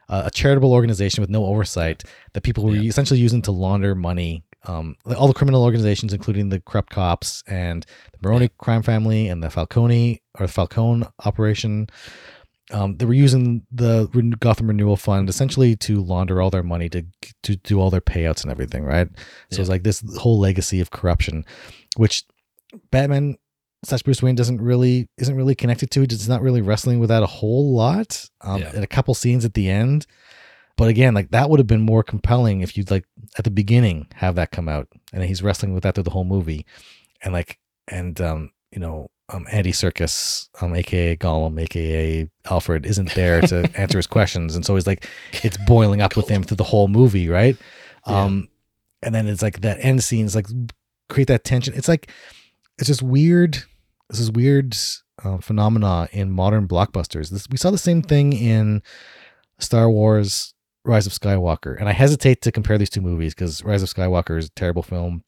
Uh, a charitable organization with no oversight that people were Yeah. essentially using to launder money. Um, all the criminal organizations, including the corrupt cops and the Baroni crime family and the Falcone or the Falcone operation. Um, they were using the Gotham Renewal Fund essentially to launder all their money to to do all their payouts and everything, right? So it's like this whole legacy of corruption, which Batman slash Bruce Wayne doesn't really isn't really connected to. It's not really wrestling with that a whole lot. Um, Yeah. and a couple scenes at the end, but again, like that would have been more compelling if you'd like at the beginning have that come out, and he's wrestling with that through the whole movie, and like and um you know um Andy Serkis um aka Gollum aka Alfred isn't there to *laughs* answer his questions, and so he's like it's boiling up with him through the whole movie, right? Yeah. Um, and then it's like that end scene is like create that tension. It's like it's just weird. This is weird uh, phenomena in modern blockbusters. This we saw the same thing in Star Wars: Rise of Skywalker, and I hesitate to compare these two movies because Rise of Skywalker is a terrible film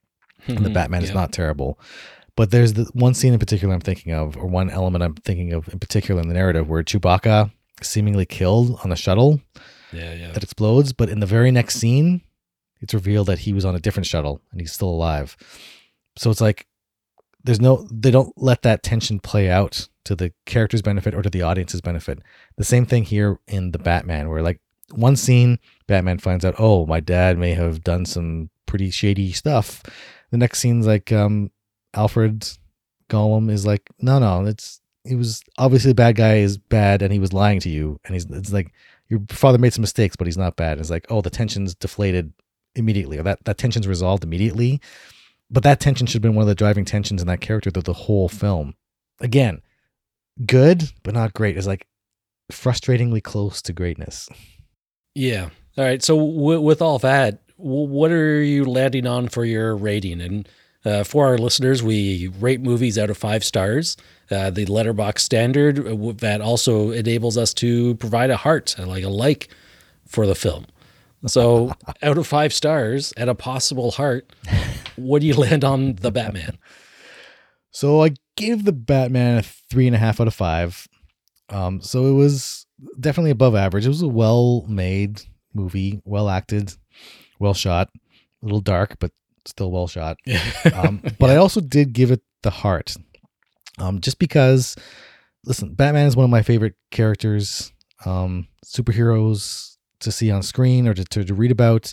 and the Mhm. Batman is not terrible. But there's the one scene in particular I'm thinking of, or one element I'm thinking of in particular in the narrative, where Chewbacca seemingly killed on the shuttle Yeah, yeah. that explodes, but in the very next scene, it's revealed that he was on a different shuttle and he's still alive. So it's like there's no they don't let that tension play out to the character's benefit or to the audience's benefit. The same thing here in the Batman, where like one scene, Batman finds out, oh, my dad may have done some pretty shady stuff. The next scene's like um Alfred Gollum is like, no, no, it's he was obviously the bad guy is bad and he was lying to you. And he's it's like your father made some mistakes, but he's not bad. It's like, oh, the tension's deflated immediately, or that, that tension's resolved immediately. But that tension should have been one of the driving tensions in that character through the whole film. Again, good, but not great. It's like frustratingly close to greatness. Yeah. All right. So w- with all that, w- what are you landing on for your rating? And uh, for our listeners, we rate movies out of five stars. Uh, the Letterboxd standard uh, that also enables us to provide a heart, uh, like a like, for the film. So *laughs* out of five stars and a possible heart, what do you land on the Batman? So I gave the Batman a three and a half out of five. Um, so it was definitely above average. It was a well made movie, well acted, well shot, a little dark, but still well shot. *laughs* Um, but I also did give it the heart. Um, just because, listen, Batman is one of my favorite characters, um, superheroes to see on screen or to, to, to read about.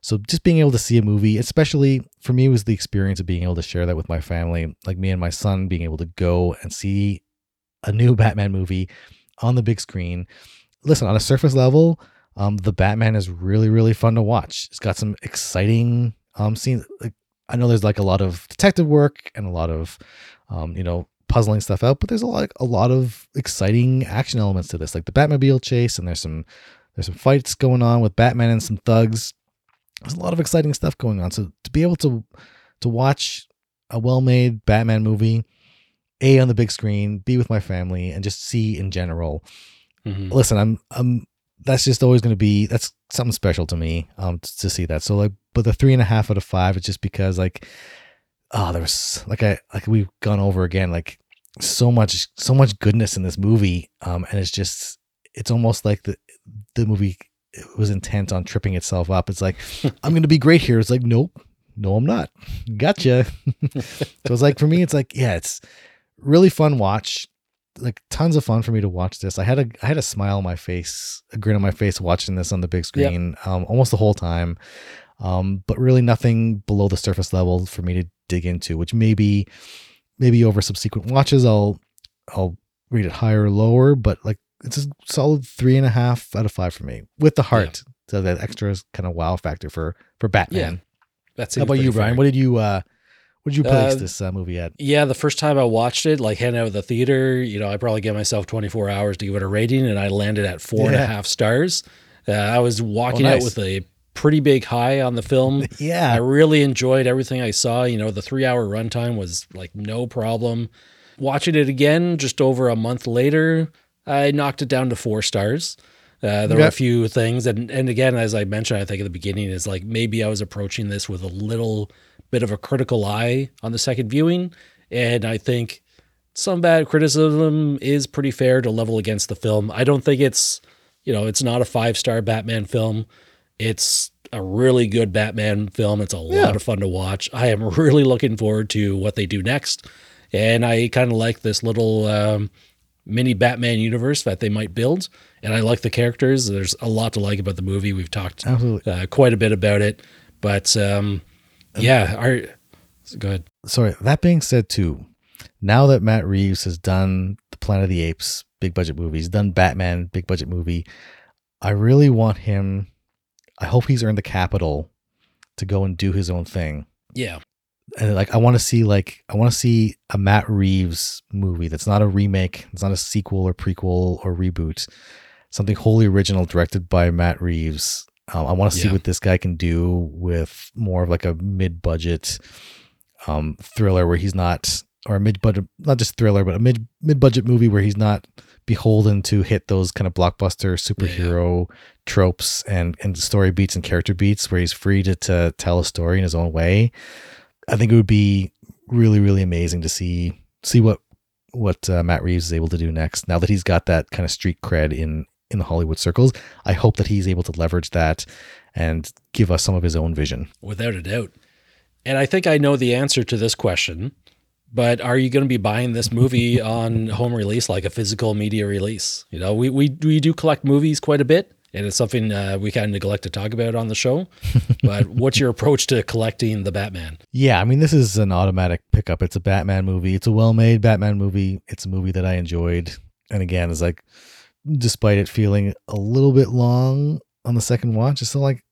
So just being able to see a movie, especially for me, was the experience of being able to share that with my family, like me and my son being able to go and see a new *laughs* Batman movie on the big screen. Listen, on a surface level, um, the Batman is really, really fun to watch. It's got some exciting um scenes. Like, I know there's like a lot of detective work and a lot of, um, you know, puzzling stuff out, but there's a lot a lot of exciting action elements to this, like the Batmobile chase, and there's some there's some fights going on with Batman and some thugs. There's a lot of exciting stuff going on. So to be able to to watch a well-made Batman movie, a on the big screen, B with my family, and just C in general. Mhm. Listen, I'm I'm that's just always going to be that's something special to me um t- to see that. So like, but the three and a half out of five is just because like, oh, there was like I like we've gone over again like so much so much goodness in this movie um and it's just it's almost like the the movie was intent on tripping itself up it's like *laughs* i'm gonna be great here it's like nope no i'm not gotcha *laughs* so it's like for me it's like yeah it's really fun watch like tons of fun for me to watch this i had a i had a smile on my face a grin on my face watching this on the big screen um almost the whole time um but really nothing below the surface level for me to dig into which maybe maybe over subsequent watches I'll I'll rate it higher or lower, but like it's a solid three and a half out of five for me with the heart. So that extra kind of wow factor for for Batman. That's How about you, Brian? What did you uh did you place Uh, this uh, movie at? Yeah, the first time I watched it, like heading out of the theater, you know, I probably gave myself 24 hours to give it a rating, and I landed at four and a half stars. Uh, I was walking Oh, out with a pretty big high on the film. *laughs* Yeah, I really enjoyed everything I saw. You know, the three hour runtime was like no problem. Watching it again just over a month later, I knocked it down to four stars. Uh, there were a few things, and and again, as I mentioned, I think at the beginning is like maybe I was approaching this with a little bit of a critical eye on the second viewing, and I think some bad criticism is pretty fair to level against the film. I don't think it's you know it's not a five star Batman film. It's a really good Batman film. It's a Yeah. lot of fun to watch. I am really looking forward to what they do next. And I kind of like this little um, mini Batman universe that they might build. And I like the characters. There's a lot to like about the movie. We've talked uh, quite a bit about it. But um, yeah, our, go ahead. Sorry. That being said, too, now that Matt Reeves has done the Planet of the Apes big budget movies, done Batman big budget movie, I really want him. I hope he's earned the capital to go and do his own thing. Yeah. and like I want to see like I want to see a Matt Reeves movie that's not a remake, it's not a sequel or prequel or reboot, something wholly original directed by Matt Reeves. Um, I want to see Yeah. what this guy can do with more of like a mid-budget um, thriller where he's not, or a mid-budget, not just thriller, but a mid mid-budget movie where he's not beholden to hit those kind of blockbuster superhero tropes and and story beats and character beats, where he's free to to tell a story in his own way. I think it would be really, really amazing to see see what what uh, Matt Reeves is able to do next. Now that he's got that kind of street cred in in the Hollywood circles, I hope that he's able to leverage that and give us some of his own vision. Without a doubt. And I think I know the answer to this question, but are you going to be buying this movie *laughs* on home release, like a physical media release? You know, we, we, we do collect movies quite a bit, and it's something uh, we kind of neglect to talk about on the show. *laughs* but what's your approach to collecting the Batman? Yeah, I mean, this is an automatic pickup. It's a Batman movie. It's a well-made Batman movie. It's a movie that I enjoyed. And again, it's like, despite it feeling a little bit long on the second watch, it's still like,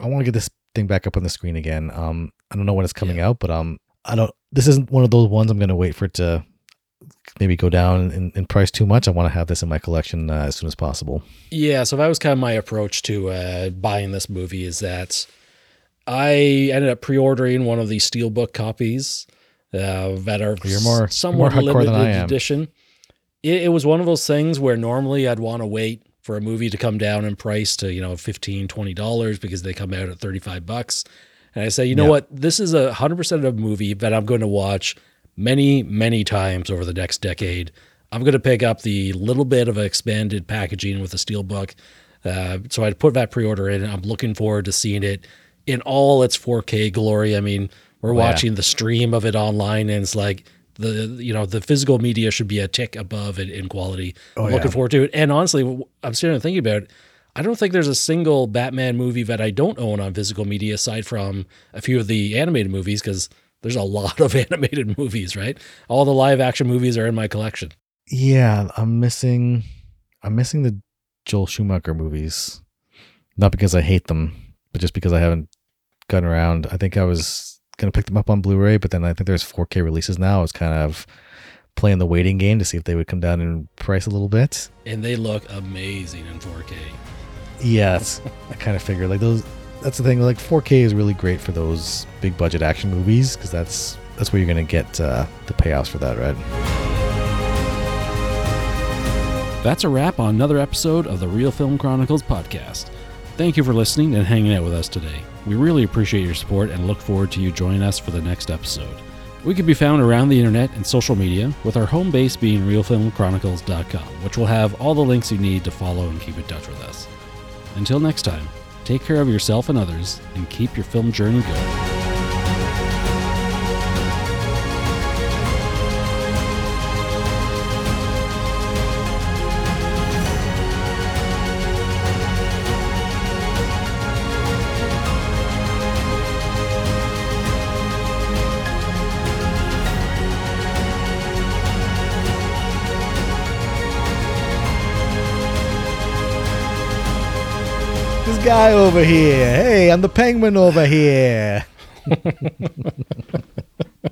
I want to get this thing back up on the screen again. Um, I don't know when it's coming out, but um, I don't. This isn't one of those ones I'm going to wait for it to maybe go down in, in price too much. I want to have this in my collection uh, as soon as possible. Yeah, so that was kind of my approach to uh, buying this movie is that I ended up pre-ordering one of these steelbook copies uh, that are You're more- somewhat more limited than I am. edition. It, it was one of those things where normally I'd want to wait for a movie to come down in price to you know 15 20 dollars because they come out at 35 bucks and i say you know Yeah. what this is a 100% of a movie that i'm going to watch many many times over the next decade i'm going to pick up the little bit of expanded packaging with the steelbook uh, so i put that pre-order in and i'm looking forward to seeing it in all its 4k glory i mean we're Oh, yeah. watching the stream of it online and it's like the you know the physical media should be a tick above it in quality. Oh, I'm looking yeah. forward to it. And honestly, I'm sitting and thinking about it. I don't think there's a single Batman movie that I don't own on physical media aside from a few of the animated movies because there's a lot of *laughs* animated movies, right? All the live action movies are in my collection. Yeah, I'm missing. I'm missing the Joel Schumacher movies, not because I hate them, but just because I haven't gotten around. I think I was gonna pick them up on Blu-ray, but then I think there's 4K releases now. It's kind of playing the waiting game to see if they would come down in price a little bit. And they look amazing in 4K. Yes, I kind of figured like those. That's the thing. Like 4K is really great for those big budget action movies because that's that's where you're gonna get uh, the payoffs for that, right? That's a wrap on another episode of the Real Film Chronicles podcast. Thank you for listening and hanging out with us today. We really appreciate your support and look forward to you joining us for the next episode. We can be found around the internet and social media, with our home base being realfilmchronicles.com, which will have all the links you need to follow and keep in touch with us. Until next time, take care of yourself and others, and keep your film journey going. Guy over here. Hey, I'm the penguin over here. *laughs*